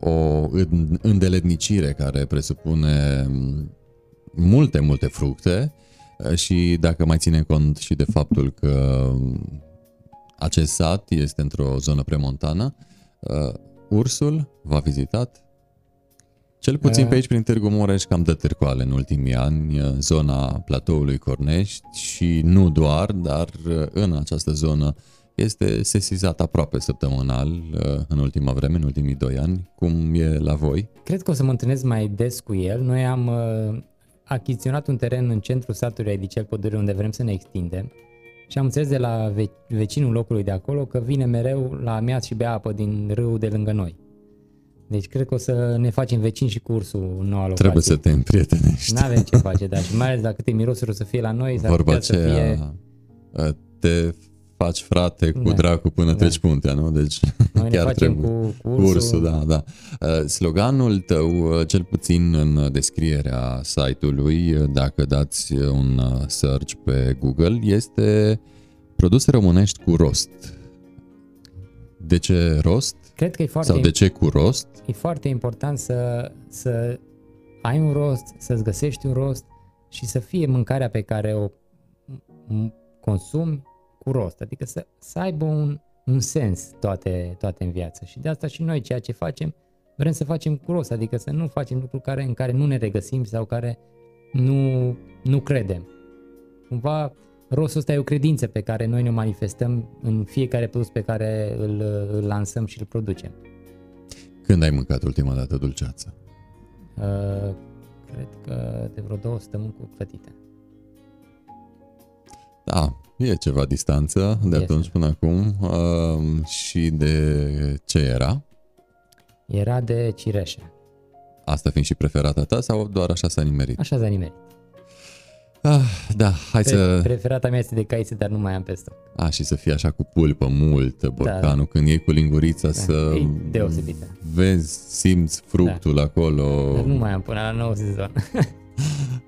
o în- îndeletnicire care presupune um, multe, multe fructe uh, și dacă mai ținem cont și de faptul că um, acest sat este într-o zonă premontană, uh, ursul v-a vizitat cel puțin Uh. pe aici, prin Târgu Mureș, cam dă târcoale în ultimii ani, zona platoului Cornești și nu doar, dar în această zonă este sesizat aproape săptămânal în ultima vreme, în ultimii doi ani, cum e la voi. Cred că o să mă întâlnesc mai des cu el. Noi am uh, achiziționat un teren în centrul satului Aidicel Pădure unde vrem să ne extindem și am înțeles de la ve- vecinul locului de acolo că vine mereu la amiaz și bea apă din râul de lângă noi. Deci cred că o să ne facem vecini și cu ursul în noua locație. Trebuie să te împrietenești. Nu avem ce face, dar și mai ales dacă câte mirosuri o să fie la noi, s-ar Vorba putea să fie... aceea, te faci frate cu Da. dracu până Da. treci puntea, nu? Deci Noi ne chiar facem trebuie. cu, cu Ursul, ursul. da, da. Uh, Sloganul tău, uh, cel puțin în descrierea site-ului, uh, dacă dați un uh, search pe Google, este produse românești cu rost. De ce rost? Cred că e foarte, Sau de ce cu rost? e foarte important să, să ai un rost, să-ți găsești un rost și să fie mâncarea pe care o m- consumi cu rost, adică să, să aibă un, un sens toate, toate în viață. Și de asta și noi ceea ce facem, vrem să facem cu rost, adică să nu facem lucruri care, în care nu ne regăsim sau care nu, nu credem. Cumva rostul ăsta e o credință pe care noi ne manifestăm în fiecare produs pe care îl, îl lansăm și îl producem. Când ai mâncat ultima dată dulceață? Uh, cred că de vreo două săptămâni cu fetite. Da, e ceva distanță de Este. atunci până acum. Uh, și de ce era? Era de cireșe. Asta fiind și preferata ta sau doar așa s-a nimerit? Așa s-a nimerit. Ah, da, hai Pre- să... Preferata mea este de caițe, dar nu mai am pe stoc. A, și să fie așa cu pulpă mult borcanul, când iei cu lingurița să Da, e deosebită. vezi, simți fructul acolo. Dar nu mai am până la nou sezon.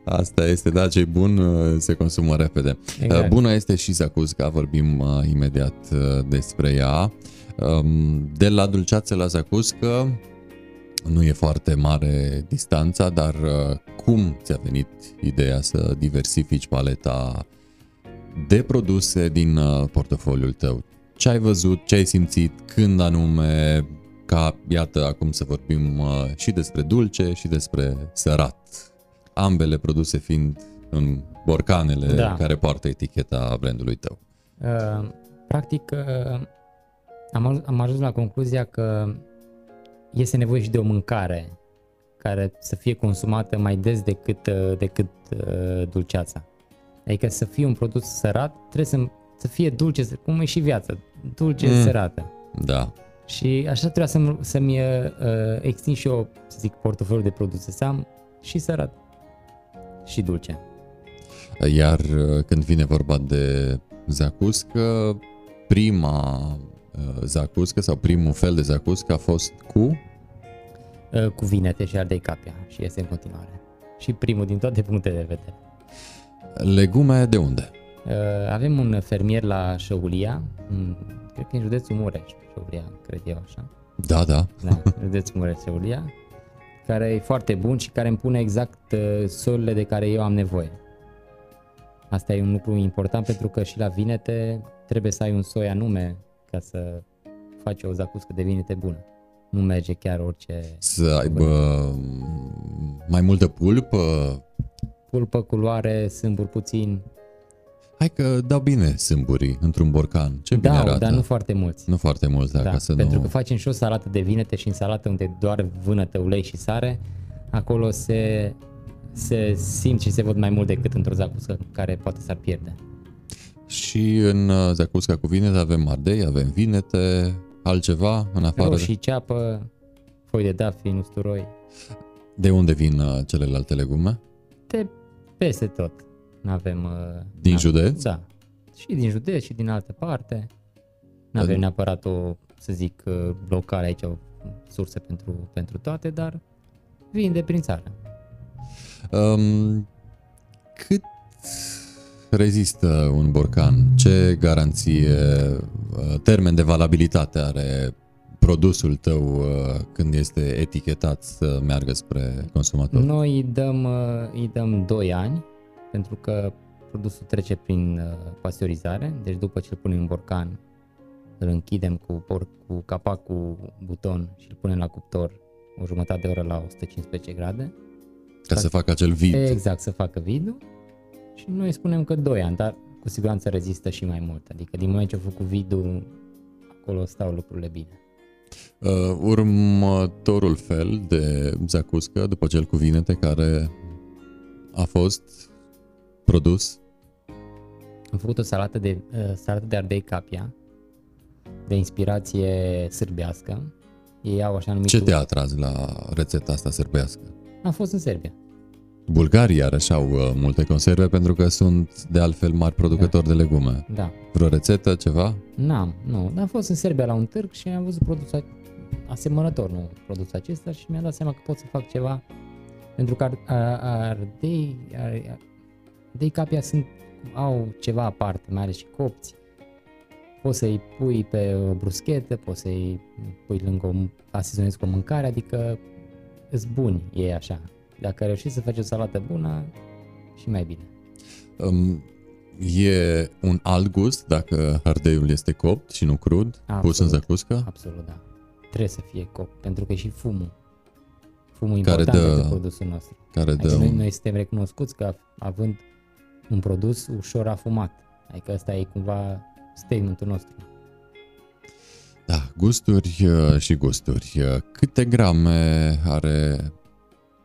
Asta este, da, ce bun uh, se consumă repede. Exact. Uh, Bună este și zacuzca, vorbim uh, imediat uh, despre ea. Um, De la dulceață la zacuzcă nu e foarte mare distanța, dar uh, cum ți-a venit ideea să diversifici paleta de produse din uh, portofoliul tău? Ce ai văzut, ce ai simțit, când anume, ca, iată, acum să vorbim uh, și despre dulce și despre sărat. Ambele produse fiind în borcanele Da. care poartă eticheta brandului tău. Uh, Practic, uh, am, aj- am ajuns la concluzia că este nevoie și de o mâncare care să fie consumată mai des decât, uh, decât uh, dulceața. Adică să fie un produs sărat, trebuie să, să fie dulce, cum e și viața, dulce, Mm. mm. sărată. Da. Și așa trebuia să-mi, să-mi uh, extind și eu, să zic, portofoliul de produse, să am și sărat și dulce. Iar uh, când vine vorba de zacuscă, prima uh, zacuscă sau primul fel de zacuscă a fost cu Uh, cu vinete și ardei capia și este în continuare. Și primul din toate punctele de vedere. legume de unde? Uh, avem un fermier la Șăulia, în- cred că în județul Mureș, Șăulia, cred eu așa. Da, da. Da, județul Mureș, Șăulia, care e foarte bun și care îmi pune exact uh, solurile de care eu am nevoie. Asta e un lucru important pentru că și la vinete trebuie să ai un soi anume ca să faci o zacuscă de vinete bună. Nu merge chiar orice Să aibă mm, mai multă pulpă. pulpă, culoare, sâmburi puțin. Hai că dau bine sâmburii într-un borcan. Ce bine Da, arată. dar nu foarte mulți. nu foarte mult, da, Da, ca să pentru nu... că facem și o salată de vinete și în salată unde doar vânătă, ulei și sare, acolo se, se simt și se văd mai mult decât într-o zacuscă care poate s-ar pierde. Și în uh, zacusca cu vinete avem ardei, avem vinete, altceva în afară. de- Roșii, ceapă, foi de dafi, usturoi, De unde vin uh, celelalte legume? de peste tot. Nu avem... uh, Din n- județ? Da. Și din județ și din altă parte. Nu avem neapărat o, să zic, uh, locală aici, o sursă pentru, pentru toate, dar vin de prin țară. Um, cât rezistă un borcan? Ce garanție, uh, termen de valabilitate are produsul tău uh, când este etichetat să meargă spre consumator? Noi îi dăm, uh, îi dăm 2 ani pentru că produsul trece prin uh, pasteurizare, deci după ce îl punem în borcan, îl închidem cu, por- cu capac cu buton și îl punem la cuptor o jumătate de oră la 115 grade. Ca să facă acel vid. Exact, să facă vidul și noi spunem că 2 ani, dar cu siguranță rezistă și mai mult. Adică din moment ce au făcut vidul, acolo stau lucrurile bine. Uh, următorul fel de zacuscă, după cel cu vinete, care a fost produs Am făcut o salată de, uh, salată de ardei capia, de inspirație sârbească. Ei au așa numitul... Ce te-a atras la rețeta asta sârbească? Am fost în Serbia. Bulgarii iarăși au uh, multe conserve pentru că sunt de altfel mari producători de legume. Da. Vreo rețetă, ceva? N-am, nu. Dar am fost în Serbia la un târg și am văzut produsul asemănător, nu produsul acesta și mi-am dat seama că pot să fac ceva pentru că ar, ar, ardei, ar, ardei capia sunt, au ceva aparte, mai ales și copți. Poți să-i pui pe o bruschetă, poți să-i pui lângă o, asezonezi cu o mâncare, adică îs buni ei așa. Dacă reușiți să faci o salată bună, și mai bine. Um, e un alt gust dacă hardeiul este copt și nu crud, Absolut. pus în zacuscă? Absolut, da. Trebuie să fie copt, pentru că e și fumul. Fumul care important dă, pentru produsul nostru. Care adică dă noi, noi suntem recunoscuți că având un produs ușor afumat. Adică ăsta e cumva statementul nostru. Da, gusturi uh, și gusturi. Uh, câte grame are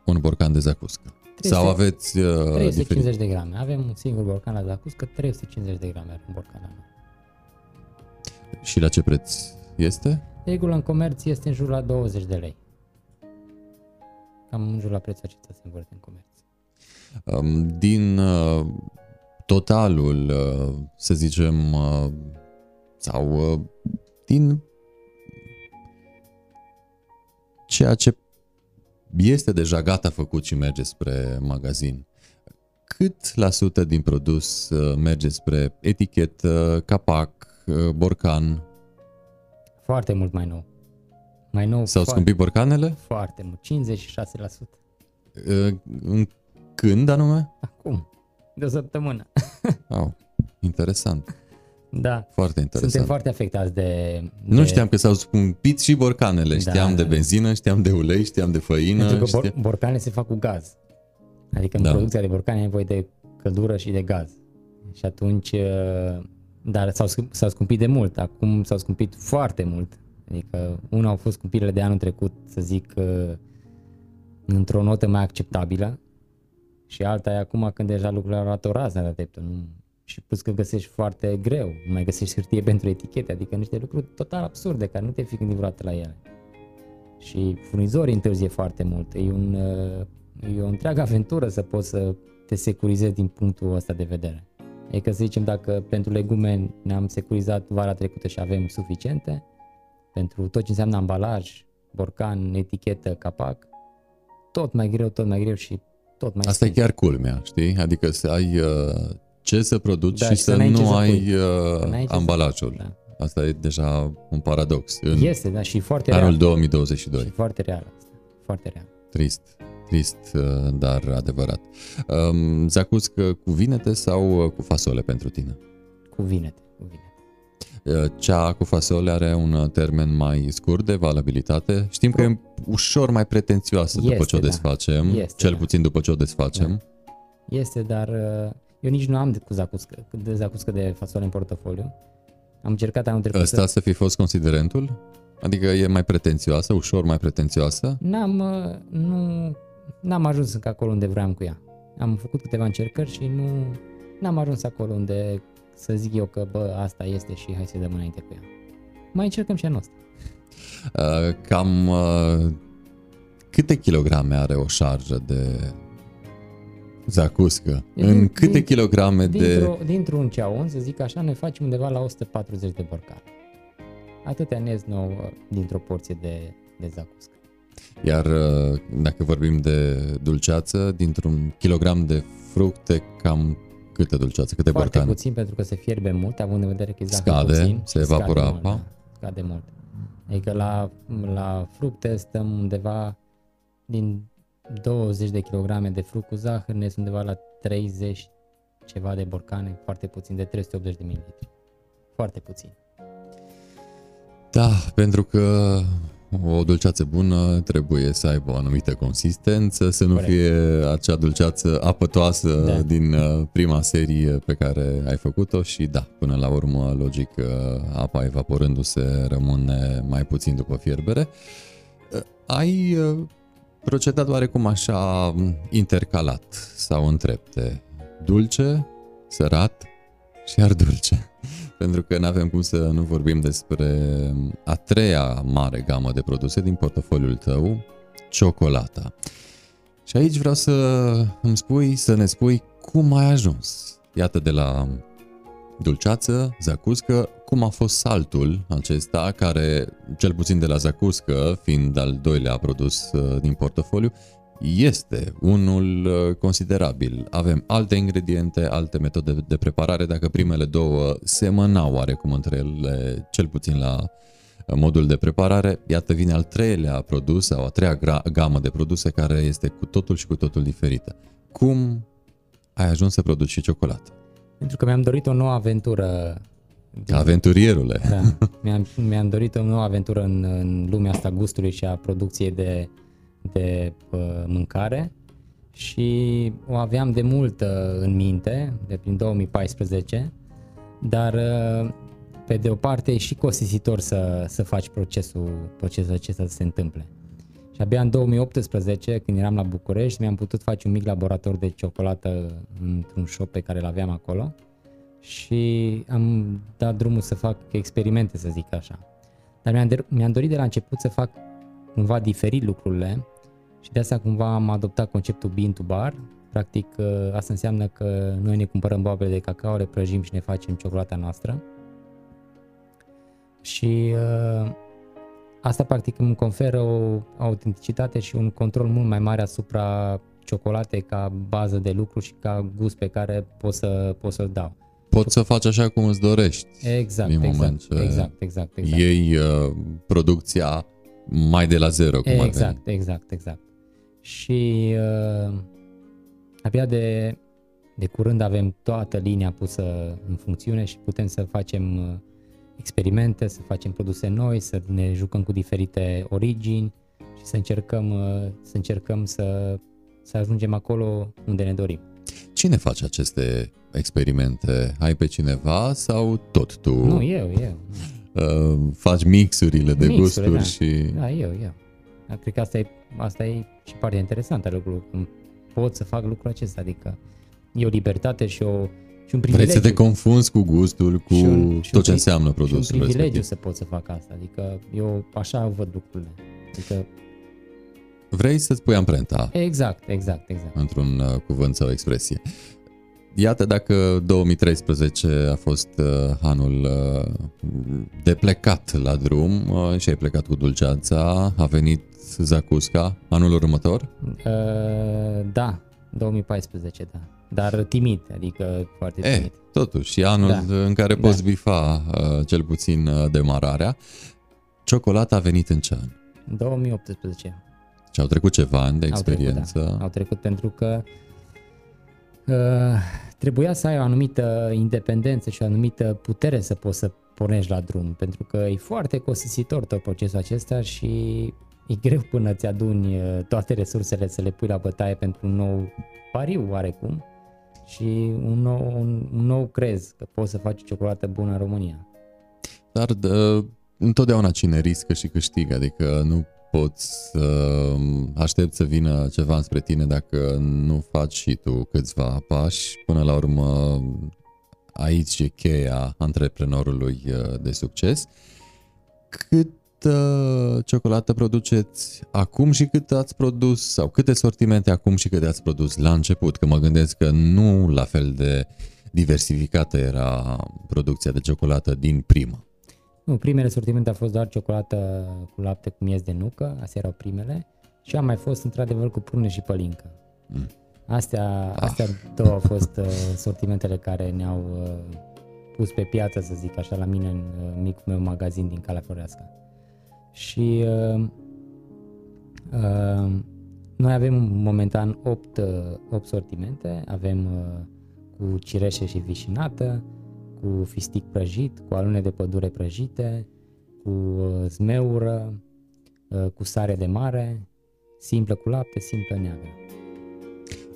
un borcan de zacuscă? 300, Sau aveți uh, 350 diferit? de grame. Avem un singur borcan la zacuscă, 350 de grame are un borcan la noi. Și la ce preț este? Regula în comerț este în jur la 20 de lei. Cam în jur la prețul acesta se învârte în comerț. Um, din uh, totalul, uh, să zicem, uh, sau uh, din ceea ce este deja gata făcut și merge spre magazin, cât la sută din produs uh, merge spre etichetă, capac, uh, borcan? Foarte mult mai nou. Mai nou. S-au scumpit borcanele? Foarte mult, 56%. Uh, când anume? Acum, de o săptămână. Au, interesant. Da. Foarte interesant. Suntem foarte afectați de... de... Nu știam că s-au scumpit și borcanele. Da, știam da, de benzină, știam de ulei, știam de făină. Pentru că știam... borcanele se fac cu gaz. Adică în da. producția de borcane ai nevoie de căldură și de gaz. Și atunci... Uh, dar s-au, s-au scumpit de mult. Acum s-au scumpit foarte mult. Adică una au fost scumpirile de anul trecut, să zic, uh, într-o notă mai acceptabilă. Și alta e acum când deja lucrurile au luat o rază de dreptul. Nu, și plus că găsești foarte greu, nu mai găsești hârtie pentru etichete, adică niște lucruri total absurde care nu te fi gândit vreodată la ele. Și furnizorii întârzie foarte mult. E, un, e o întreagă aventură să poți să te securizezi din punctul ăsta de vedere. E că să zicem dacă pentru legume ne-am securizat vara trecută și avem suficiente, pentru tot ce înseamnă ambalaj, borcan, etichetă, capac, tot mai greu, tot mai greu și tot mai Asta simplu. e chiar culmea, știi? Adică să ai uh, ce să produci da, și, și să, să nu ai uh, ambalajul. Da. Asta e deja un paradox. În este, da, și foarte anul real. 2022. Și foarte real asta. Foarte real. Trist. Trist, uh, dar adevărat. Um, zacuscă cu vinete sau uh, cu fasole pentru tine? Cu vinete. Cu vinete. Uh, cea cu fasole are un termen mai scurt de valabilitate. Știm Pro... că e ușor mai pretențioasă este, după ce o da. desfacem, da. este, cel da. puțin după ce o desfacem. Da. Este, dar eu nici nu am de, cu zacuscă, de zacuscă de fasole în portofoliu. Am încercat anul trecut Ăsta să fi fost considerentul? Adică e mai pretențioasă, ușor mai pretențioasă? N-am, nu, n-am ajuns încă acolo unde vreau cu ea. Am făcut câteva încercări și nu n-am ajuns acolo unde să zic eu că bă, asta este și hai să dăm înainte cu ea. Mai încercăm și anul ăsta. Uh, cam uh, câte kilograme are o șarjă de Zacuscă. Din, în câte din, kilograme dintr-o, de... Dintr-un ceaunț, să zic așa, ne facem undeva la 140 de borcane. Atâtea nez nou uh, dintr-o porție de, de zacuscă. Iar uh, dacă vorbim de dulceață, dintr-un kilogram de fructe, cam câte dulceață, câte Foarte borcane? puțin pentru că se fierbe mult, având în vedere că e Scade, puțin, se evaporă scade apa. Mult, da, scade mult. Adică la, la fructe stăm undeva din 20 de kilograme de fruct cu zahăr ne sunt undeva la 30 ceva de borcane, foarte puțin, de 380 de mililitri. Foarte puțin. Da, pentru că o dulceață bună trebuie să aibă o anumită consistență, să nu Corect. fie acea dulceață apătoasă da. din uh, prima serie pe care ai făcut-o și da, până la urmă, logic, uh, apa evaporându-se rămâne mai puțin după fierbere. Uh, ai procedat oarecum așa intercalat sau în trepte. Dulce, sărat și ar dulce. Pentru că nu avem cum să nu vorbim despre a treia mare gamă de produse din portofoliul tău, ciocolata. Și aici vreau să îmi spui, să ne spui cum ai ajuns. Iată de la dulceață, zacuscă, cum a fost saltul acesta, care, cel puțin de la zacuscă, fiind al doilea produs uh, din portofoliu, este unul uh, considerabil. Avem alte ingrediente, alte metode de preparare, dacă primele două semănau oarecum între ele, cel puțin la modul de preparare, iată vine al treilea produs sau a treia gra- gamă de produse care este cu totul și cu totul diferită. Cum ai ajuns să produci și ciocolată? Pentru că mi-am dorit o nouă aventură. Aventurierule! Da, mi-am, mi-am dorit o nouă aventură în, în lumea asta gustului și a producției de, de uh, mâncare și o aveam de mult uh, în minte, de prin 2014, dar uh, pe de o parte e și costisitor să, să faci procesul, procesul acesta să se întâmple. Și abia în 2018, când eram la București, mi-am putut face un mic laborator de ciocolată într-un shop pe care îl aveam acolo și am dat drumul să fac experimente, să zic așa. Dar mi-am, de- mi-am dorit de la început să fac cumva diferit lucrurile și de asta cumva am adoptat conceptul bean to bar. Practic ă, asta înseamnă că noi ne cumpărăm boabele de cacao, le prăjim și ne facem ciocolata noastră. Și uh, asta practic îmi conferă o autenticitate și un control mult mai mare asupra ciocolatei ca bază de lucru și ca gust pe care pot să pot să-l dau. Poți să faci așa cum îți dorești. Exact, Din exact, moment ce exact, exact, exact. Iei uh, producția mai de la zero, cum ar veni. Exact, exact, exact. Și uh, abia de, de curând avem toată linia pusă în funcțiune și putem să facem uh, experimente, să facem produse noi, să ne jucăm cu diferite origini și să încercăm, uh, să, încercăm să, să ajungem acolo unde ne dorim. Cine face aceste experimente? Ai pe cineva sau tot tu Nu, eu, eu. uh, faci mixurile de Mixurile, gusturi da. și... Da, eu, eu. Dar Cred că asta e, asta e și partea interesantă a lucrurilor, cum pot să fac lucrul acesta, adică e o libertate și, o, și un privilegiu. Vrei să te confunzi cu gustul, cu Și un- și tot un ce pri- înseamnă și produsul un privilegiu respectiv. să pot să fac asta, adică eu așa văd lucrurile. Adică, Vrei să-ți pui amprenta exact, exact, exact. într-un uh, cuvânt sau expresie. Iată dacă 2013 a fost uh, anul uh, de plecat la drum uh, și ai plecat cu dulceața, a venit Zacusca anul următor? Uh, da, 2014, da. Dar timid, adică foarte E, timid. totuși, e anul Da. în care Da. poți bifa uh, cel puțin uh, demararea. Ciocolata a venit în ce an? 2018. Și au trecut ceva ani de Au trecut, experiență. da. Au trecut pentru că uh, trebuia să ai o anumită independență și o anumită putere să poți să pornești la drum, pentru că e foarte costisitor tot procesul acesta și e greu până ți aduni uh, toate resursele să le pui la bătaie pentru un nou pariu oarecum și un nou, un, un nou crez că poți să faci o ciocolată bună în România. Dar dă, întotdeauna cine riscă și câștigă, adică nu poți să aștepți să vină ceva spre tine dacă nu faci și tu câțiva pași. Până la urmă, aici e cheia antreprenorului uh, de succes. Cât uh, ciocolată produceți acum și cât ați produs sau câte sortimente acum și câte ați produs la început? Că mă gândesc că nu la fel de diversificată era producția de ciocolată din prima. Nu, primele sortimente au fost doar ciocolată cu lapte cu miez de nucă, astea erau primele, și am mai fost într-adevăr cu prune și pălincă. Mm. Astea, astea două au fost uh, sortimentele care ne-au uh, pus pe piață, să zic așa, la mine în uh, micul meu magazin din Calea Floreasca. Și uh, uh, noi avem momentan 8, uh, 8 sortimente, avem uh, cu cireșe și vișinată, cu fistic prăjit, cu alune de pădure prăjite, cu uh, zmeură, uh, cu sare de mare, simplă cu lapte, simplă neagră.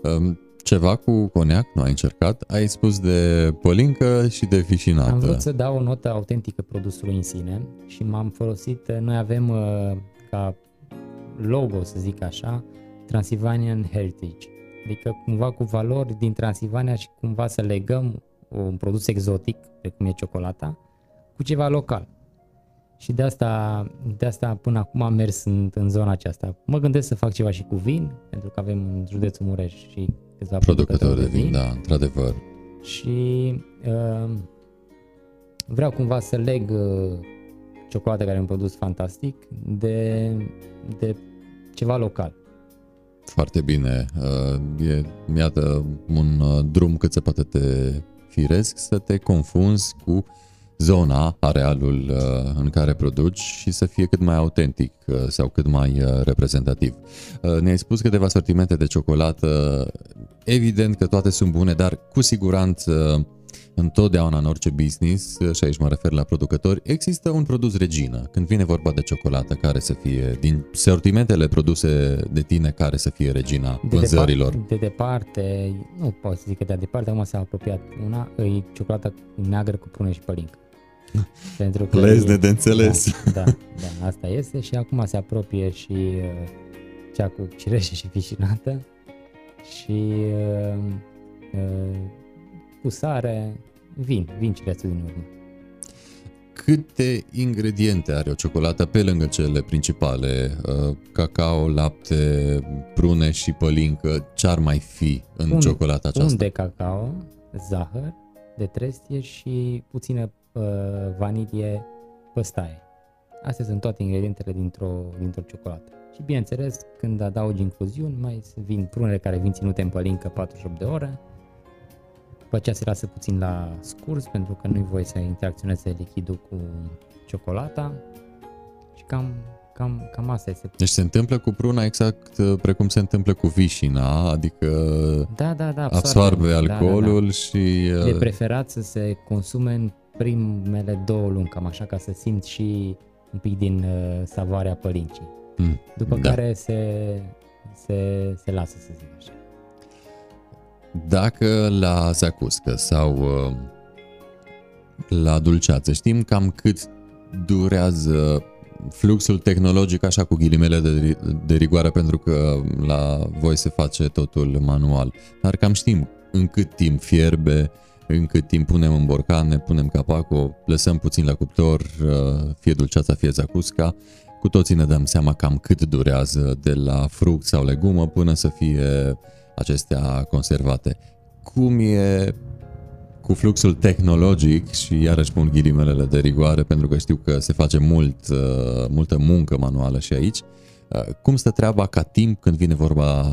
Um, Ceva cu coniac nu ai încercat? Ai spus de pălincă și de Am fișinată. vrut să dau o notă autentică produsului în sine și m-am folosit, uh, noi avem uh, ca logo, să zic așa, Transylvanian Heritage. Adică cumva cu valori din Transilvania și cumva să legăm un produs exotic, precum e ciocolata, cu ceva local. Și de asta, de asta până acum am mers în, în zona aceasta. Mă gândesc să fac ceva și cu vin, pentru că avem în județul Mureș și câțiva Producător de vin, da, într-adevăr. și uh, vreau cumva să leg uh, ciocolata care e un produs fantastic de, de ceva local. Foarte bine. Uh, E, iată, un uh, drum cât se poate de firesc să te confunzi cu zona, arealul uh, în care produci și să fie cât mai autentic uh, sau cât mai uh, reprezentativ. Ne-ai spus câteva sortimente de ciocolată, evident că toate sunt bune, dar cu siguranță întotdeauna în orice business, și aici mă refer la producători, există un produs regină. Când vine vorba de ciocolată, care să fie, din sortimentele produse de tine, care să fie regina de vânzărilor? Departe, de departe, nu pot să zic că de departe, acum s-a apropiat una, e ciocolata neagră cu prune și pălincă. Pentru că Lezne de înțeles. Da, da, da, asta este și acum se apropie și uh, cea cu cireșe și fișinată și uh, uh, cu sare, vin, vin cirețul din urmă. Câte ingrediente are o ciocolată pe lângă cele principale? Uh, cacao, lapte, prune și pălincă. Ce ar mai fi în un, ciocolata aceasta? Un de cacao, zahăr, de trestie și puțină uh, vanilie păstaie. Astea sunt toate ingredientele dintr-o, dintr-o ciocolată. Și bineînțeles, când adaugi infuziuni, mai vin prunele care vin ținute în pălincă 48 de ore, după aceea se lasă puțin la scurs pentru că nu-i voie să interacționeze lichidul cu ciocolata și cam, cam, cam asta este. Deci se întâmplă cu pruna exact uh, precum se întâmplă cu vișina, adică da, da, da, absorbe, absorbe alcoolul da, da, da. și... Uh, e preferat să se consume în primele două luni, cam așa, ca să simți și un pic din uh, savoarea pălincii. Mm, După da. care se, se, se lasă, să zic așa. Dacă la zacuscă sau uh, la dulceață știm cam cât durează fluxul tehnologic așa cu ghilimele de, de rigoare pentru că la voi se face totul manual, dar cam știm în cât timp fierbe, în cât timp punem în borcane, punem capacul, lăsăm puțin la cuptor, uh, fie dulceața, fie zacusca, cu toții ne dăm seama cam cât durează de la fruct sau legumă până să fie acestea conservate. Cum e cu fluxul tehnologic și iarăși pun ghilimelele de rigoare pentru că știu că se face mult, uh, multă muncă manuală și aici. Uh, cum stă treaba ca timp când vine vorba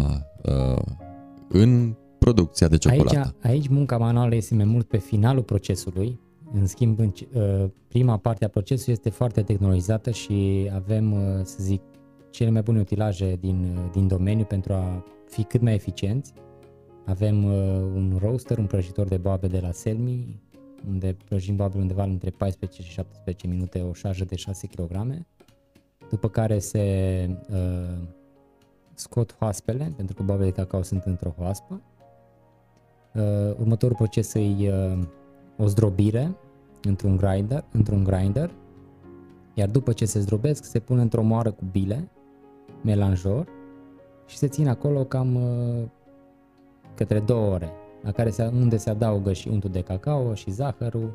uh, în producția de ciocolată? Aici, aici munca manuală este mai mult pe finalul procesului. În schimb, în, prima parte a procesului este foarte tehnologizată și avem, să zic, cele mai bune utilaje din, din domeniu pentru a fi cât mai eficienți. Avem uh, un roaster, un prăjitor de boabe de la Selmi, unde prăjim boabe undeva între 14 și 17 minute, o șarjă de 6 kg. După care se uh, scot hoaspele, pentru că boabele de cacao sunt într-o hoaspă. Uh, următorul proces e uh, o zdrobire într-un grinder, într-un grinder, iar după ce se zdrobesc, se pune într-o moară cu bile, melanjor, și se țin acolo cam uh, către două ore, la care se, unde se adaugă și untul de cacao și zahărul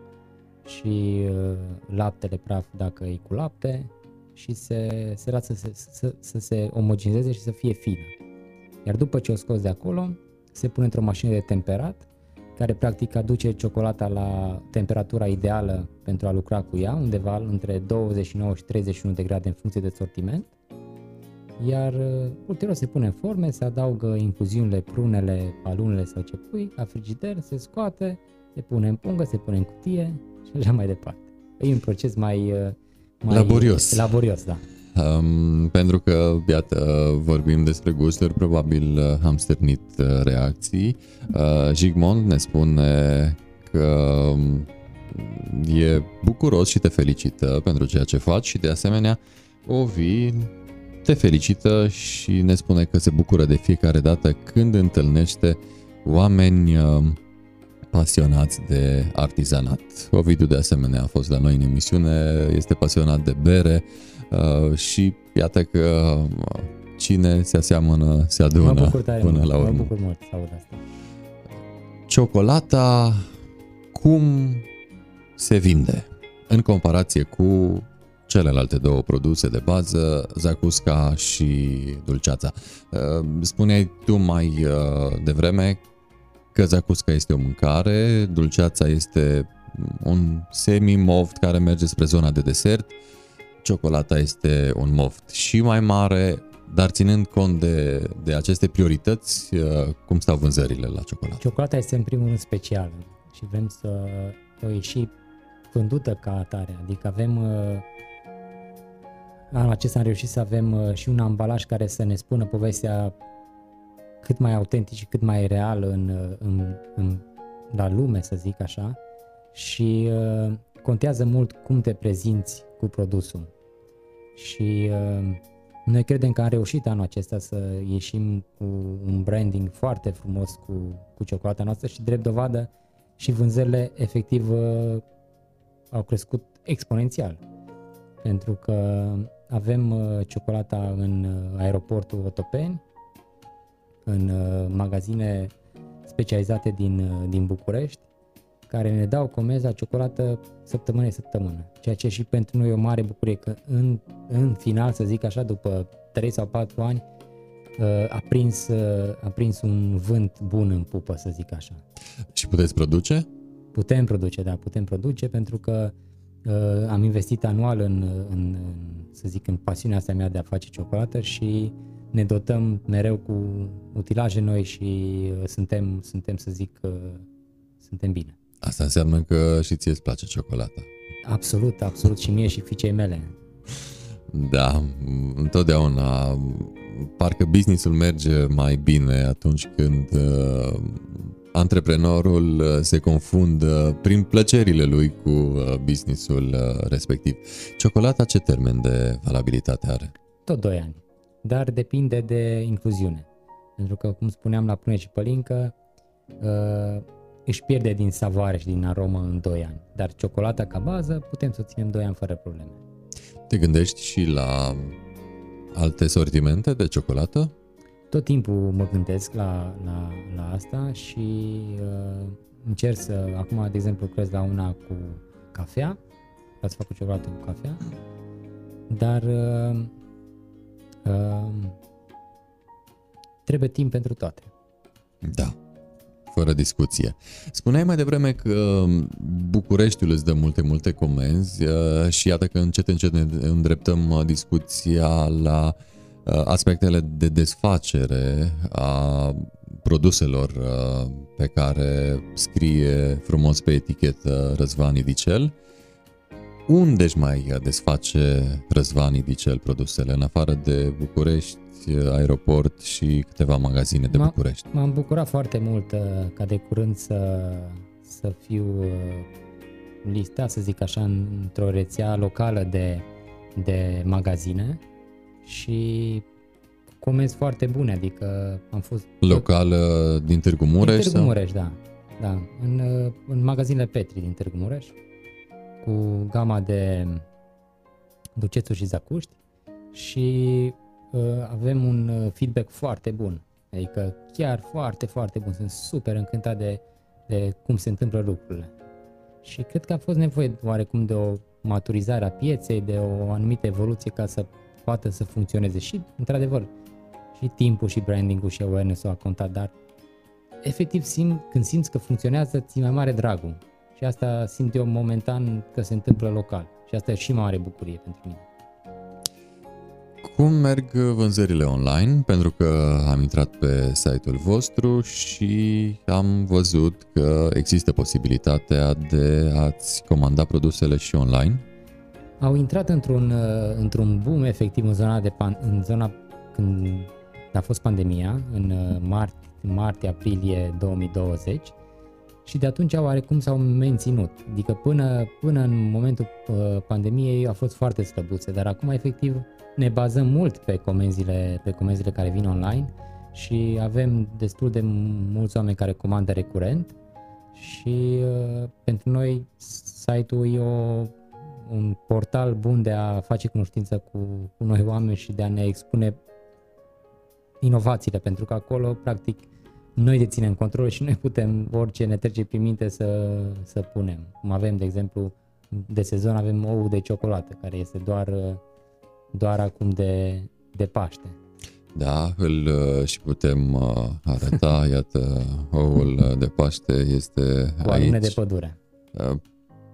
și uh, laptele praf dacă e cu lapte și se, se lasă să, să, să se omogenizeze și să fie fină. Iar după ce o scoți de acolo, se pune într-o mașină de temperat care practic aduce ciocolata la temperatura ideală pentru a lucra cu ea, undeva între 29 și 31 de grade în funcție de sortiment iar uh, ulterior se pune în forme, se adaugă infuziunile, prunele, alunele sau ce pui, la frigider, se scoate, se pune în pungă, se pune în cutie și așa mai departe. E un proces mai, uh, mai laborios. Laborios, da. Um, pentru că, iată, vorbim despre gusturi, probabil uh, am stârnit reacții. Uh, Jigmond ne spune că um, e bucuros și te felicită pentru ceea ce faci și de asemenea Ovi te felicită și ne spune că se bucură de fiecare dată când întâlnește oameni uh, pasionați de artizanat. Ovidiu de asemenea a fost la noi în emisiune, este pasionat de bere uh, și iată că uh, cine se aseamănă se adună mă până mult, la urmă. Mă bucur mult să aud asta. Ciocolata cum se vinde în comparație cu celelalte două produse de bază, zacusca și dulceața. Uh, spuneai tu mai uh, devreme că zacusca este o mâncare, dulceața este un semi-moft care merge spre zona de desert, ciocolata este un moft și mai mare, dar ținând cont de, de aceste priorități, uh, cum stau vânzările la ciocolată? Ciocolata este în primul rând specială și vrem să o ieși vândută ca atare. Adică avem uh, anul acesta am reușit să avem uh, și un ambalaj care să ne spună povestea cât mai autentic și cât mai real în, uh, în, în, la lume, să zic așa. Și uh, contează mult cum te prezinți cu produsul. Și uh, noi credem că am reușit anul acesta să ieșim cu un branding foarte frumos cu, cu ciocolata noastră și drept dovadă și vânzările efectiv uh, au crescut exponențial. Pentru că avem uh, ciocolata în uh, aeroportul Otopeni, în uh, magazine specializate din, uh, din București, care ne dau comenzi ciocolată săptămână săptămână. Ceea ce și pentru noi e o mare bucurie că în, în final, să zic așa, după 3 sau 4 ani, uh, a prins, uh, a prins un vânt bun în pupă, să zic așa. Și puteți produce? Putem produce, da, putem produce pentru că uh, am investit anual în, în, în, să zic, în pasiunea asta mea de a face ciocolată și ne dotăm mereu cu utilaje noi și uh, suntem, suntem, să zic, uh, suntem bine. Asta înseamnă că și ție îți place ciocolata. Absolut, absolut și mie și fiicei mele. Da, întotdeauna parcă businessul merge mai bine atunci când uh, antreprenorul uh, se confundă prin plăcerile lui cu uh, businessul uh, respectiv. Ciocolata ce termen de valabilitate are? Tot 2 ani, dar depinde de incluziune. Pentru că, cum spuneam la prune și pălincă, uh, își pierde din savoare și din aromă în 2 ani. Dar ciocolata ca bază putem să o ținem 2 ani fără probleme. Te gândești și la alte sortimente de ciocolată? Tot timpul mă gândesc la, la, la asta și uh, încerc să, acum de exemplu lucrez la una cu cafea, vreau să fac o ciocolată cu cafea, dar uh, uh, trebuie timp pentru toate. Da, fără discuție. Spuneai mai devreme că Bucureștiul îți dă multe, multe comenzi uh, și iată că încet, încet ne îndreptăm uh, discuția la uh, aspectele de desfacere a produselor pe care scrie frumos pe etichetă Răzvan Idicel. Unde își mai desface Răzvan Idicel produsele, în afară de București, aeroport și câteva magazine de M-a- București? M-am bucurat foarte mult uh, ca de curând să, să fiu uh, listat, să zic așa, într-o rețea locală de, de magazine și comenzi foarte bune, adică am fost... Locală din Târgu Mureș? Din Târgu sau? Mureș, da. da. În, uh, în magazinele Petri din Târgu Mureș, cu gama de ducețuri și zacuști și uh, avem un uh, feedback foarte bun. Adică chiar foarte, foarte bun. Sunt super încântat de, de cum se întâmplă lucrurile. Și cred că a fost nevoie oarecum de o maturizare a pieței, de o anumită evoluție ca să poată să funcționeze. Și, într-adevăr, și timpul și branding-ul și awareness-ul a contat, dar efectiv simt, când simți că funcționează, ți mai mare dragul. Și asta simt eu momentan că se întâmplă local. Și asta e și mare bucurie pentru mine. Cum merg vânzările online? Pentru că am intrat pe site-ul vostru și am văzut că există posibilitatea de a-ți comanda produsele și online. Au intrat într-un, uh, într-un boom efectiv în zona, de pan, în zona când a fost pandemia, în uh, mart, martie-aprilie 2020 și de atunci oarecum s-au menținut. Adică până, până în momentul uh, pandemiei a fost foarte slăbuțe, dar acum efectiv ne bazăm mult pe comenzile, pe comenzile care vin online și avem destul de mulți oameni care comandă recurent și uh, pentru noi site-ul e o, un portal bun de a face cunoștință cu, cu noi oameni și de a ne expune inovațiile, pentru că acolo, practic, noi deținem control și noi putem orice ne trece prin minte să, să punem. Cum avem, de exemplu, de sezon avem ou de ciocolată, care este doar, uh, doar acum de, de Paște. Da, îl uh, și putem uh, arăta, iată, oul uh, de Paște este Cu alune aici. de pădure.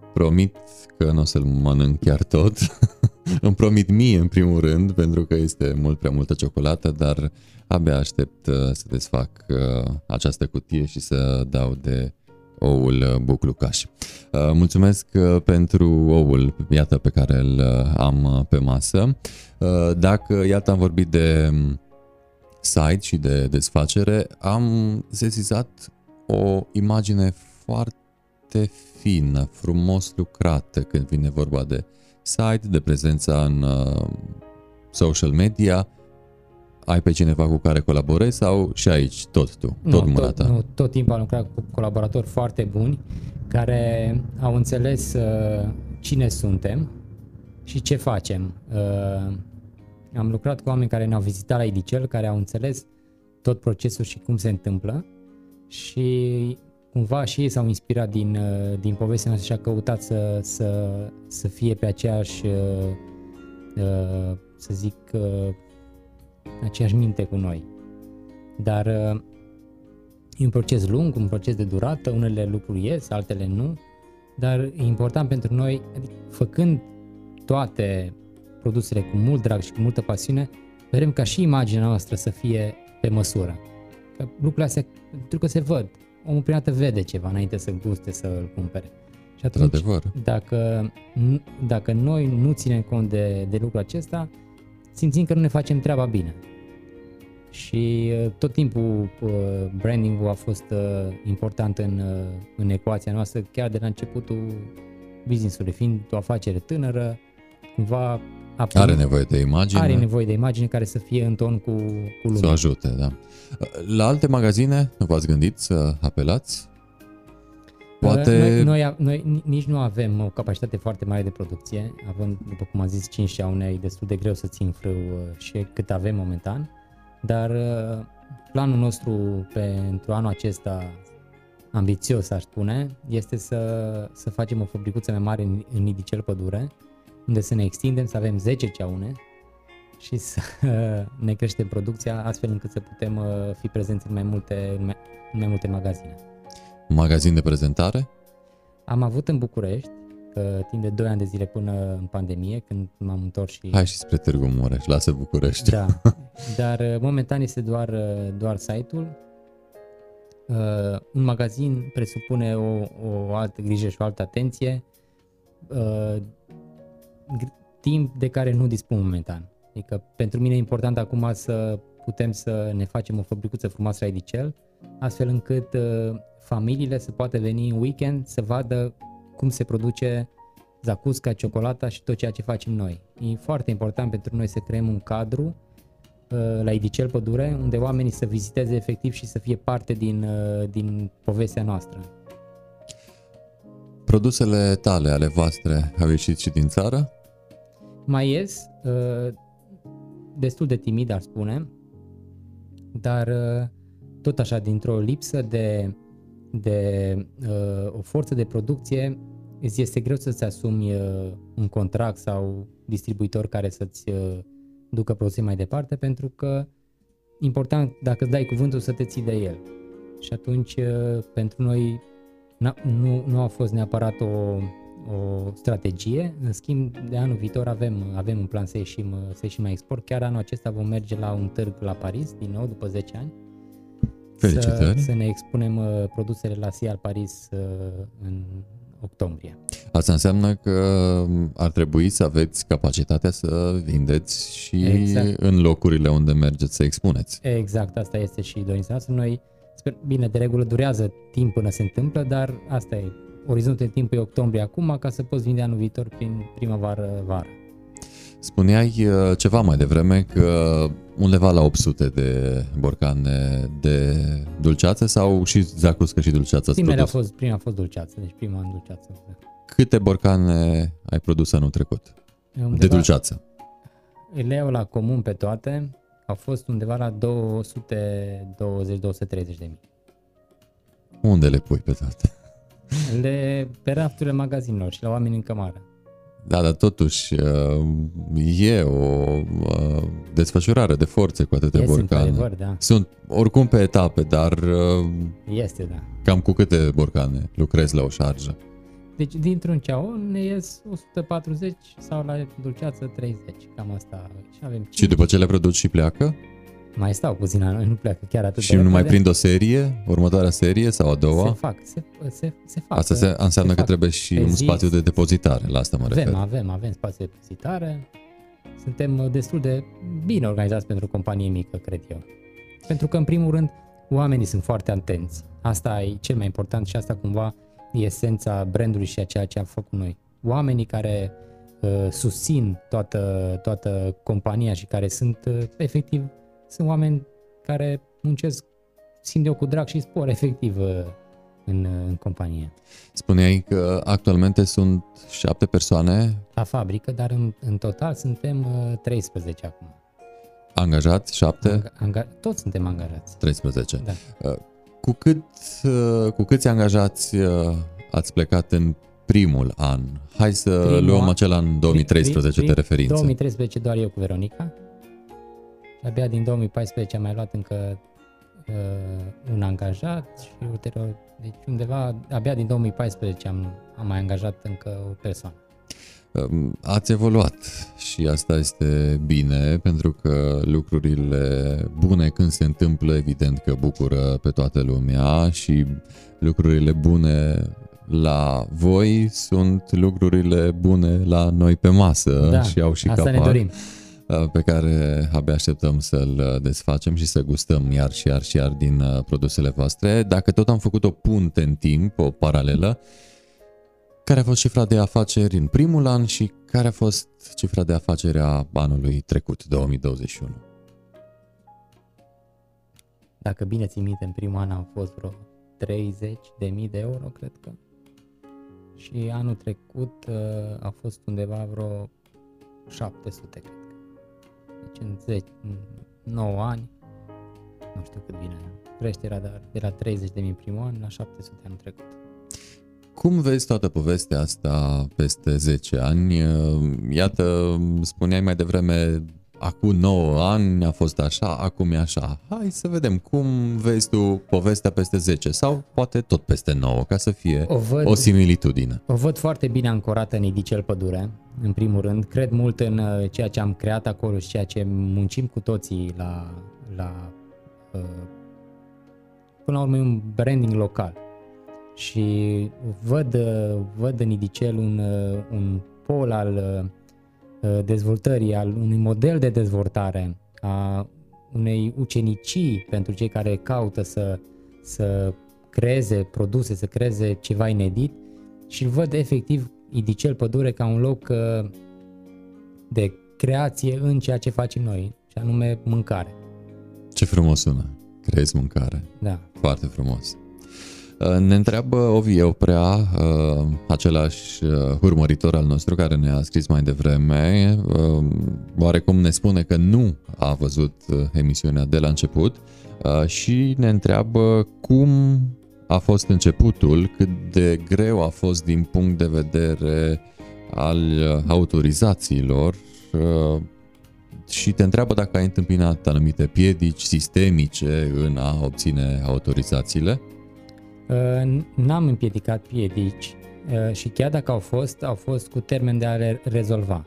Uh, Promit că nu o să-l mănânc chiar tot. Îmi promit mie în primul rând, pentru că este mult prea multă ciocolată, dar abia aștept uh, să desfac uh, această cutie și să dau de oul uh, buclucaș. Uh, mulțumesc uh, pentru oul, iată, pe care îl uh, am pe masă. Dacă, iată, am vorbit de um, site și de desfacere, am sesizat o imagine foarte fină, frumos lucrată când vine vorba de site, de prezența în social media, ai pe cineva cu care colaborezi sau și aici tot tu, tot nu, mâna ta? Tot, nu, tot timpul am lucrat cu colaboratori foarte buni care au înțeles uh, cine suntem și ce facem. Uh, am lucrat cu oameni care ne-au vizitat la Idicel, care au înțeles tot procesul și cum se întâmplă și cumva și ei s-au inspirat din, uh, din povestea noastră și au căutat să, să, să fie pe aceeași, uh, uh, să zic, uh, aceeași minte cu noi. Dar uh, e un proces lung, un proces de durată, unele lucruri ies, altele nu, dar e important pentru noi, adică făcând toate produsele cu mult drag și cu multă pasiune, vrem ca și imaginea noastră să fie pe măsură. Că lucrurile astea, pentru că se văd, omul prima dată vede ceva înainte să guste să îl cumpere. Și atunci, dacă, dacă noi nu ținem cont de, de lucrul acesta, simțim că nu ne facem treaba bine. Și uh, tot timpul uh, branding-ul a fost uh, important în, în ecuația noastră, chiar de la începutul business-ului, fiind o afacere tânără, cumva are nevoie de imagine. Are nevoie de imagine care să fie în ton cu, cu lumea. Să o ajute, da. La alte magazine nu v-ați gândit să apelați? Poate... Noi, noi, noi nici nu avem o capacitate foarte mare de producție, având, după cum am zis, 5 șaune, e destul de greu să țin frâu uh, și cât avem momentan, dar uh, planul nostru pentru anul acesta, ambițios aș spune, este să, să facem o fabricuță mai mare în, în Idicel Pădure, unde să ne extindem, să avem 10 ceaune și să ne creștem producția astfel încât să putem uh, fi prezenți în mai multe, în mai, în mai multe magazine magazin de prezentare? Am avut în București, că timp de 2 ani de zile până în pandemie, când m-am întors și... Hai și spre Târgu Mureș, lasă București. Da, dar uh, momentan este doar, uh, doar site-ul. Uh, un magazin presupune o, o altă grijă și o altă atenție, uh, timp de care nu dispun momentan. Adică pentru mine e important acum să putem să ne facem o fabricuță frumoasă la Edicel, astfel încât uh, familiile să poată veni în weekend să vadă cum se produce zacusca, ciocolata și tot ceea ce facem noi. E foarte important pentru noi să creăm un cadru uh, la Idicel Pădure, unde oamenii să viziteze efectiv și să fie parte din, uh, din povestea noastră. Produsele tale, ale voastre, au ieșit și din țară? Mai ies, uh, destul de timid, ar spune, dar tot așa, dintr-o lipsă de de uh, o forță de producție, îți este greu să-ți asumi uh, un contract sau distribuitor care să-ți uh, ducă produse mai departe, pentru că important, dacă îți dai cuvântul, să te ții de el. Și atunci, uh, pentru noi, nu, nu a fost neapărat o, o strategie, în schimb, de anul viitor avem, avem un plan să ieșim, să ieșim mai export. Chiar anul acesta vom merge la un târg la Paris, din nou, după 10 ani, Felicitări. Să, să ne expunem uh, produsele la Sial Paris uh, în octombrie. Asta înseamnă că um, ar trebui să aveți capacitatea să vindeți și exact. în locurile unde mergeți să expuneți. Exact, asta este și dorința noastră. Noi, sper, bine, de regulă durează timp până se întâmplă, dar asta e. Orizontul de timp e octombrie acum, ca să poți vinde anul viitor prin primăvară-vară. Spuneai uh, ceva mai devreme că undeva la 800 de borcane de dulceață sau și zacuscă și dulceață Primele a fost, prima a fost dulceață, deci prima în dulceață. Câte borcane ai produs anul trecut? Undeva, de dulceață. Le iau la comun pe toate, au fost undeva la 220-230 de mii. Unde le pui pe toate? Le pe rafturile magazinelor și la oameni în cămară. Da, dar totuși uh, e o uh, desfășurare de forțe cu atâtea este borcane. Da. Sunt oricum pe etape, dar uh, este, da. cam cu câte borcane lucrezi la o șarjă? Deci dintr-un ceaon ne ies 140 sau la dulceață 30, cam asta. Și, avem 5. și după ce le produci și pleacă? Mai stau puțin la noi, nu pleacă chiar atât Și de nu mai repede. prind o serie, următoarea serie sau a doua? Se fac, se, se, se fac. Asta se, înseamnă se că fac trebuie și pe un zi. spațiu de depozitare, la asta mă refer. Avem, avem, avem spațiu de depozitare. Suntem uh, destul de bine organizați pentru o companie mică, cred eu. Pentru că, în primul rând, oamenii sunt foarte atenți. Asta e cel mai important și asta cumva e esența brandului și a ceea ce am făcut noi. Oamenii care uh, susțin toată, toată compania și care sunt, uh, efectiv, sunt oameni care muncesc, simt eu cu drag și spor, efectiv, uh, în, uh, în companie. Spuneai că actualmente sunt șapte persoane la fabrică, dar în, în total suntem uh, 13 acum. angajați, șapte, Anga- anga- toți suntem angajați. 13. Da. Cu, cât, uh, cu câți angajați uh, ați plecat în primul an? Hai să Primul luăm an- acela în 2013 Prim- de prim- referință. 2013 doar eu cu Veronica. Și abia din 2014 am mai luat încă uh, un angajat și ulterior, deci undeva, abia din 2014 am, am mai angajat încă o persoană. Um, Ați evoluat și asta este bine pentru că lucrurile bune când se întâmplă evident că bucură pe toată lumea și lucrurile bune la voi sunt lucrurile bune la noi pe masă da, și au și asta ne capac dorim. Uh, pe care abia așteptăm să-l uh, desfacem și să gustăm iar și iar și iar din uh, produsele voastre. Dacă tot am făcut o punte în timp, o paralelă, care a fost cifra de afaceri în primul an și care a fost cifra de afaceri a anului trecut, 2021? Dacă bine țin minte, în primul an am fost vreo 30 de mii de euro, cred că. Și anul trecut uh, a fost undeva vreo 700, cred că. Deci în 10, în 9 ani, nu știu cât vine creșterea, dar de la 30 de mii primul an la 700 anul trecut. Cum vezi toată povestea asta peste 10 ani? Iată, spuneai mai devreme, acum 9 ani a fost așa, acum e așa. Hai să vedem cum vezi tu povestea peste 10 sau poate tot peste 9, ca să fie O văd, o similitudine. o văd foarte bine ancorată în Idicel Pădure, în primul rând. Cred mult în uh, ceea ce am creat acolo și ceea ce muncim cu toții la, la uh, până la urmă e un branding local. Și văd, uh, văd în Idicel un, uh, un pol al uh, dezvoltării, al unui model de dezvoltare, a unei ucenicii pentru cei care caută să, să creeze produse, să creeze ceva inedit și îl văd efectiv Idicel Pădure ca un loc uh, de creație în ceea ce facem noi, și anume mâncare. Ce frumos sună! Crezi mâncare. Da. Foarte frumos. Uh, Ne întreabă Ovi Euprea, uh, același uh, urmăritor al nostru care ne-a scris mai devreme, uh, oarecum ne spune că nu a văzut uh, emisiunea de la început uh, și ne întreabă cum a fost începutul, cât de greu a fost din punct de vedere al uh, autorizațiilor uh, și te întreabă dacă ai întâmpinat anumite piedici sistemice în a obține autorizațiile. Uh, N-am împiedicat piedici uh, și chiar dacă au fost, au fost cu termen de a le rezolva.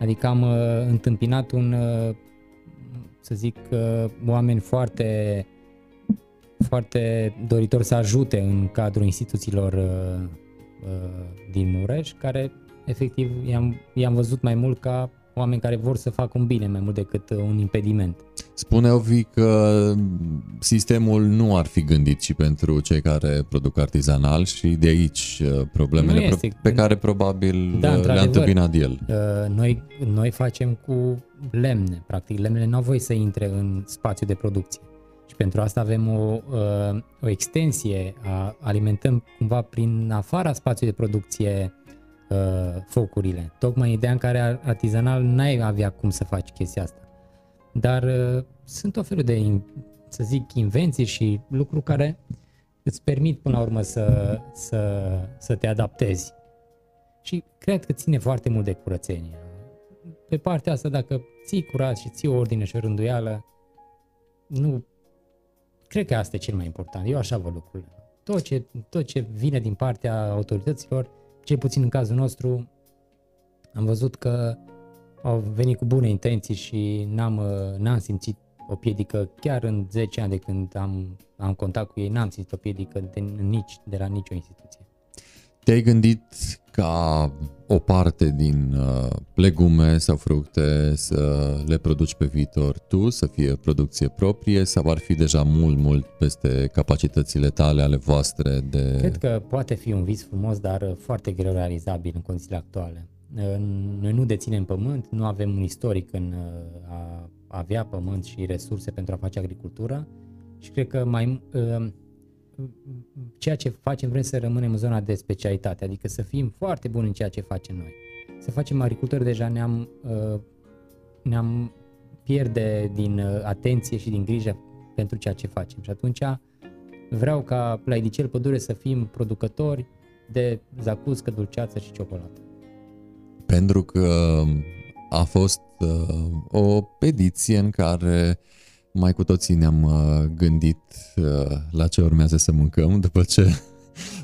Adică am uh, întâmpinat un, uh, să zic, uh, oameni foarte, foarte doritori să ajute în cadrul instituțiilor uh, uh, din Mureș, care efectiv i-am, i-am văzut mai mult ca oameni care vor să facă un bine mai mult decât uh, un impediment. Spune Ovi că sistemul nu ar fi gândit și pentru cei care produc artizanal și de aici uh, problemele Nu este. pro- pe care probabil Da, uh, le-a într-adevăr. întâmpinat el. Uh, noi, noi facem cu lemne, practic lemnele nu au voie să intre în spațiu de producție. Și pentru asta avem o, uh, o extensie, a, alimentăm cumva prin afara spațiului de producție uh, focurile. Tocmai ideea în care ar- artizanal n-ai avea cum să faci chestia asta. Dar uh, sunt o felul de, in- să zic, invenții și lucruri care îți permit până la urmă să, să, să te adaptezi. Și cred că ține foarte mult de curățenie. Pe partea asta, dacă ții curat și ții o ordine și o rânduială, nu... Cred că asta e cel mai important. Eu așa văd lucrurile. Tot ce, tot ce vine din partea autorităților, cel puțin în cazul nostru, am văzut că au venit cu bune intenții și n-am, uh, n-am simțit o piedică chiar în 10 ani de când am, am contact cu ei, n-am simțit o piedică de, nici, de la nicio instituție. Te-ai gândit ca o parte din uh, legume sau fructe să le produci pe viitor tu, să fie producție proprie sau ar fi deja mult, mult peste capacitățile tale, ale voastre de... Cred că poate fi un vis frumos, dar foarte greu realizabil în condițiile actuale. Noi nu deținem pământ, nu avem un istoric în uh, a avea pământ și resurse pentru a face agricultură și cred că mai uh, ceea ce facem vrem să rămânem în zona de specialitate, adică să fim foarte buni în ceea ce facem noi. Să facem agricultori deja ne-am, uh, ne-am pierde din atenție și din grijă pentru ceea ce facem și atunci vreau ca la Idicel Pădure să fim producători de zacuscă, dulceață și ciocolată pentru că a fost uh, o ediție în care mai cu toții ne-am uh, gândit uh, la ce urmează să mâncăm după ce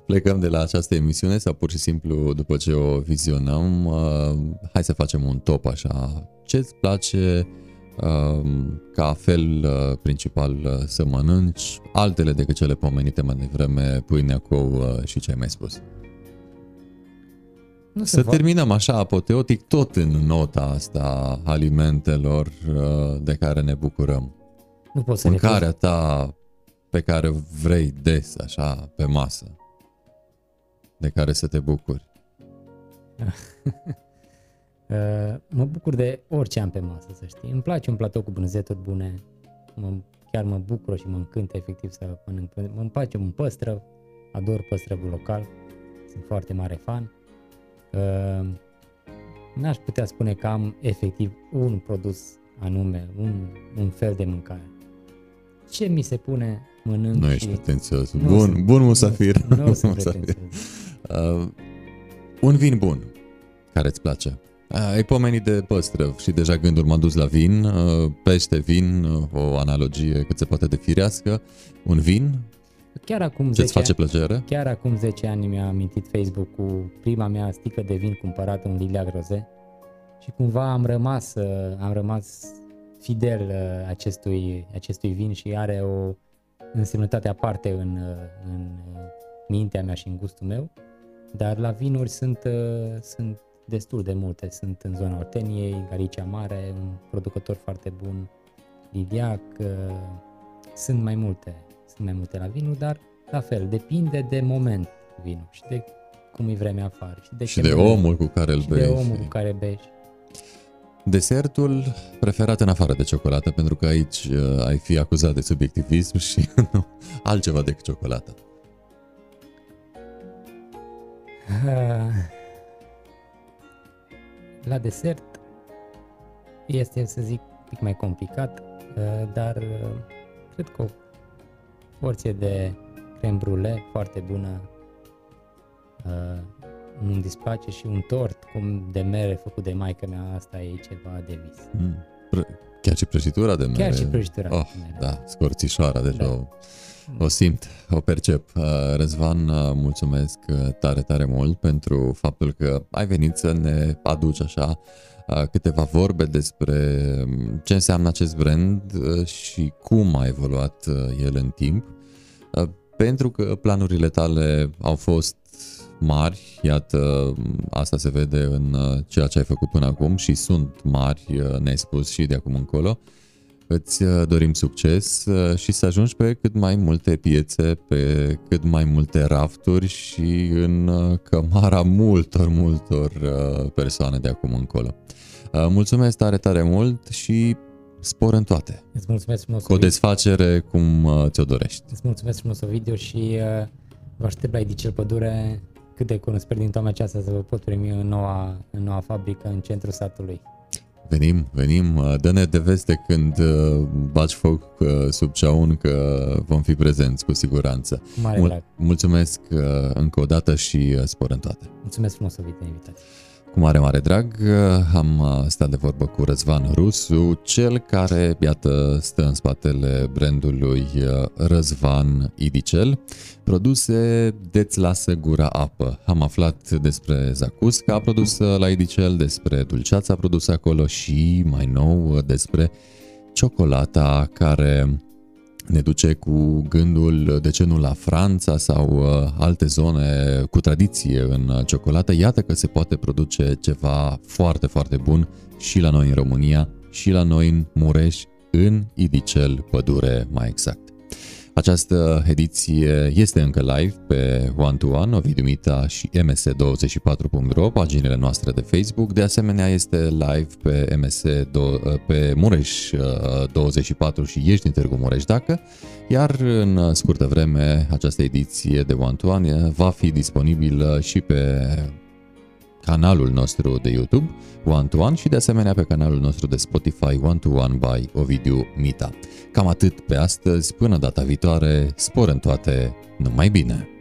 plecăm de la această emisiune sau pur și simplu după ce o vizionăm, uh, hai să facem un top așa. Ce-ți place uh, ca fel uh, principal uh, să mănânci, altele decât cele pomenite mai devreme, pâinea cu uh, și ce ai mai spus? Nu să terminăm așa apoteotic tot în nota asta alimentelor uh, de care ne bucurăm. Nu pot să Mâncarea ta pe care vrei des, așa, pe masă, de care să te bucuri. Uh, mă bucur de orice am pe masă, să știi. Îmi place un platou cu brânzeturi bune. Mă, chiar mă bucur și mă încântă efectiv să mănânc. Îmi place un păstrăv, ador păstrăvul local. Sunt foarte mare fan. Uh, n-aș putea spune că am efectiv un produs anume, un, un fel de mâncare. Ce mi se pune, mănânc Nu ești pretențios. Bun, sunt, bun musafir. Nu, nu sunt musafir. Uh, un vin bun care îți place. Uh, ai pomenit de păstrăv și deja gândul m-a dus la vin, uh, pește, vin, uh, o analogie cât se poate de firească. Un vin Chiar acum Ce-ți face plăcere? Chiar acum 10 ani mi-a amintit Facebook cu prima mea sticlă de vin cumpărată în Lilia Groze și cumva am rămas, uh, am rămas fidel uh, acestui, acestui vin și are o însemnătate aparte în, uh, în mintea mea și în gustul meu, dar la vinuri sunt, sunt destul de multe. Sunt în zona Orteniei, Galicia Mare, un producător foarte bun, Lidiac, sunt mai multe sunt mai multe la vinul, dar la fel, depinde de moment vinul și de cum e vremea afară. Și de, și de omul cu care îl bei. de omul cu care bei. Desertul preferat în afară de ciocolată, pentru că aici uh, ai fi acuzat de subiectivism și nu, altceva decât ciocolată. Uh, la desert este, să zic, un pic mai complicat, uh, dar uh, cred că o porție de creme brulee foarte bună, uh, nu-mi displace și un tort cum de mere făcut de maica mea, asta e ceva de vis. Mm. Chiar și prăjitura de mere. Chiar și prăjitura oh, de mere. Da, scorțișoara, deci da. o, o simt, o percep. Uh, Răzvan, uh, mulțumesc uh, tare, tare mult pentru faptul că ai venit să ne aduci așa câteva vorbe despre um, ce înseamnă acest brand și cum a evoluat el în timp. Pentru că planurile tale au fost mari, iată, asta se vede în ceea ce ai făcut până acum și sunt mari, ne-ai spus și de acum încolo. Îți dorim succes și să ajungi pe cât mai multe piețe, pe cât mai multe rafturi și în cămara multor, multor persoane de acum încolo. Mulțumesc tare, tare mult și spor în toate. Îți mulțumesc frumos. Cu o desfacere cum ți-o dorești. Îți mulțumesc frumos video și uh, vă aștept la Edicel Pădure cât de curând sper din toamna aceasta să vă pot primi în noua, în noua fabrică în centrul satului. Venim, venim, dă-ne de veste când baci foc sub ceaun că vom fi prezenți cu siguranță. Mare Mul- mulțumesc încă o dată și spor în toate. Mulțumesc frumos, Ovid, de invitație. Cu mare, mare drag am stat de vorbă cu Răzvan Rusu, cel care, iată, stă în spatele brandului Răzvan Idicel. Produse de-ți lasă gura apă. Am aflat despre zacusca produsă la Idicel, despre dulceața produsă acolo și, mai nou, despre ciocolata care ne duce cu gândul, de ce nu la Franța sau uh, alte zone cu tradiție în ciocolată. Iată că se poate produce ceva foarte, foarte bun și la noi în România și la noi în Mureș, în Idicel Pădure mai exact. Această ediție este încă live pe One to One, Ovidiu Mita și ms24.ro, paginile noastre de Facebook. De asemenea, este live pe MS pe Mureș 24 uh, și ești din Târgu Mureș dacă, iar în scurtă vreme această ediție de One to One va fi disponibilă și pe canalul nostru de YouTube One to One și de asemenea pe canalul nostru de Spotify One to One by Ovidiu Mita. Cam atât pe astăzi, până data viitoare, spor în toate, numai bine!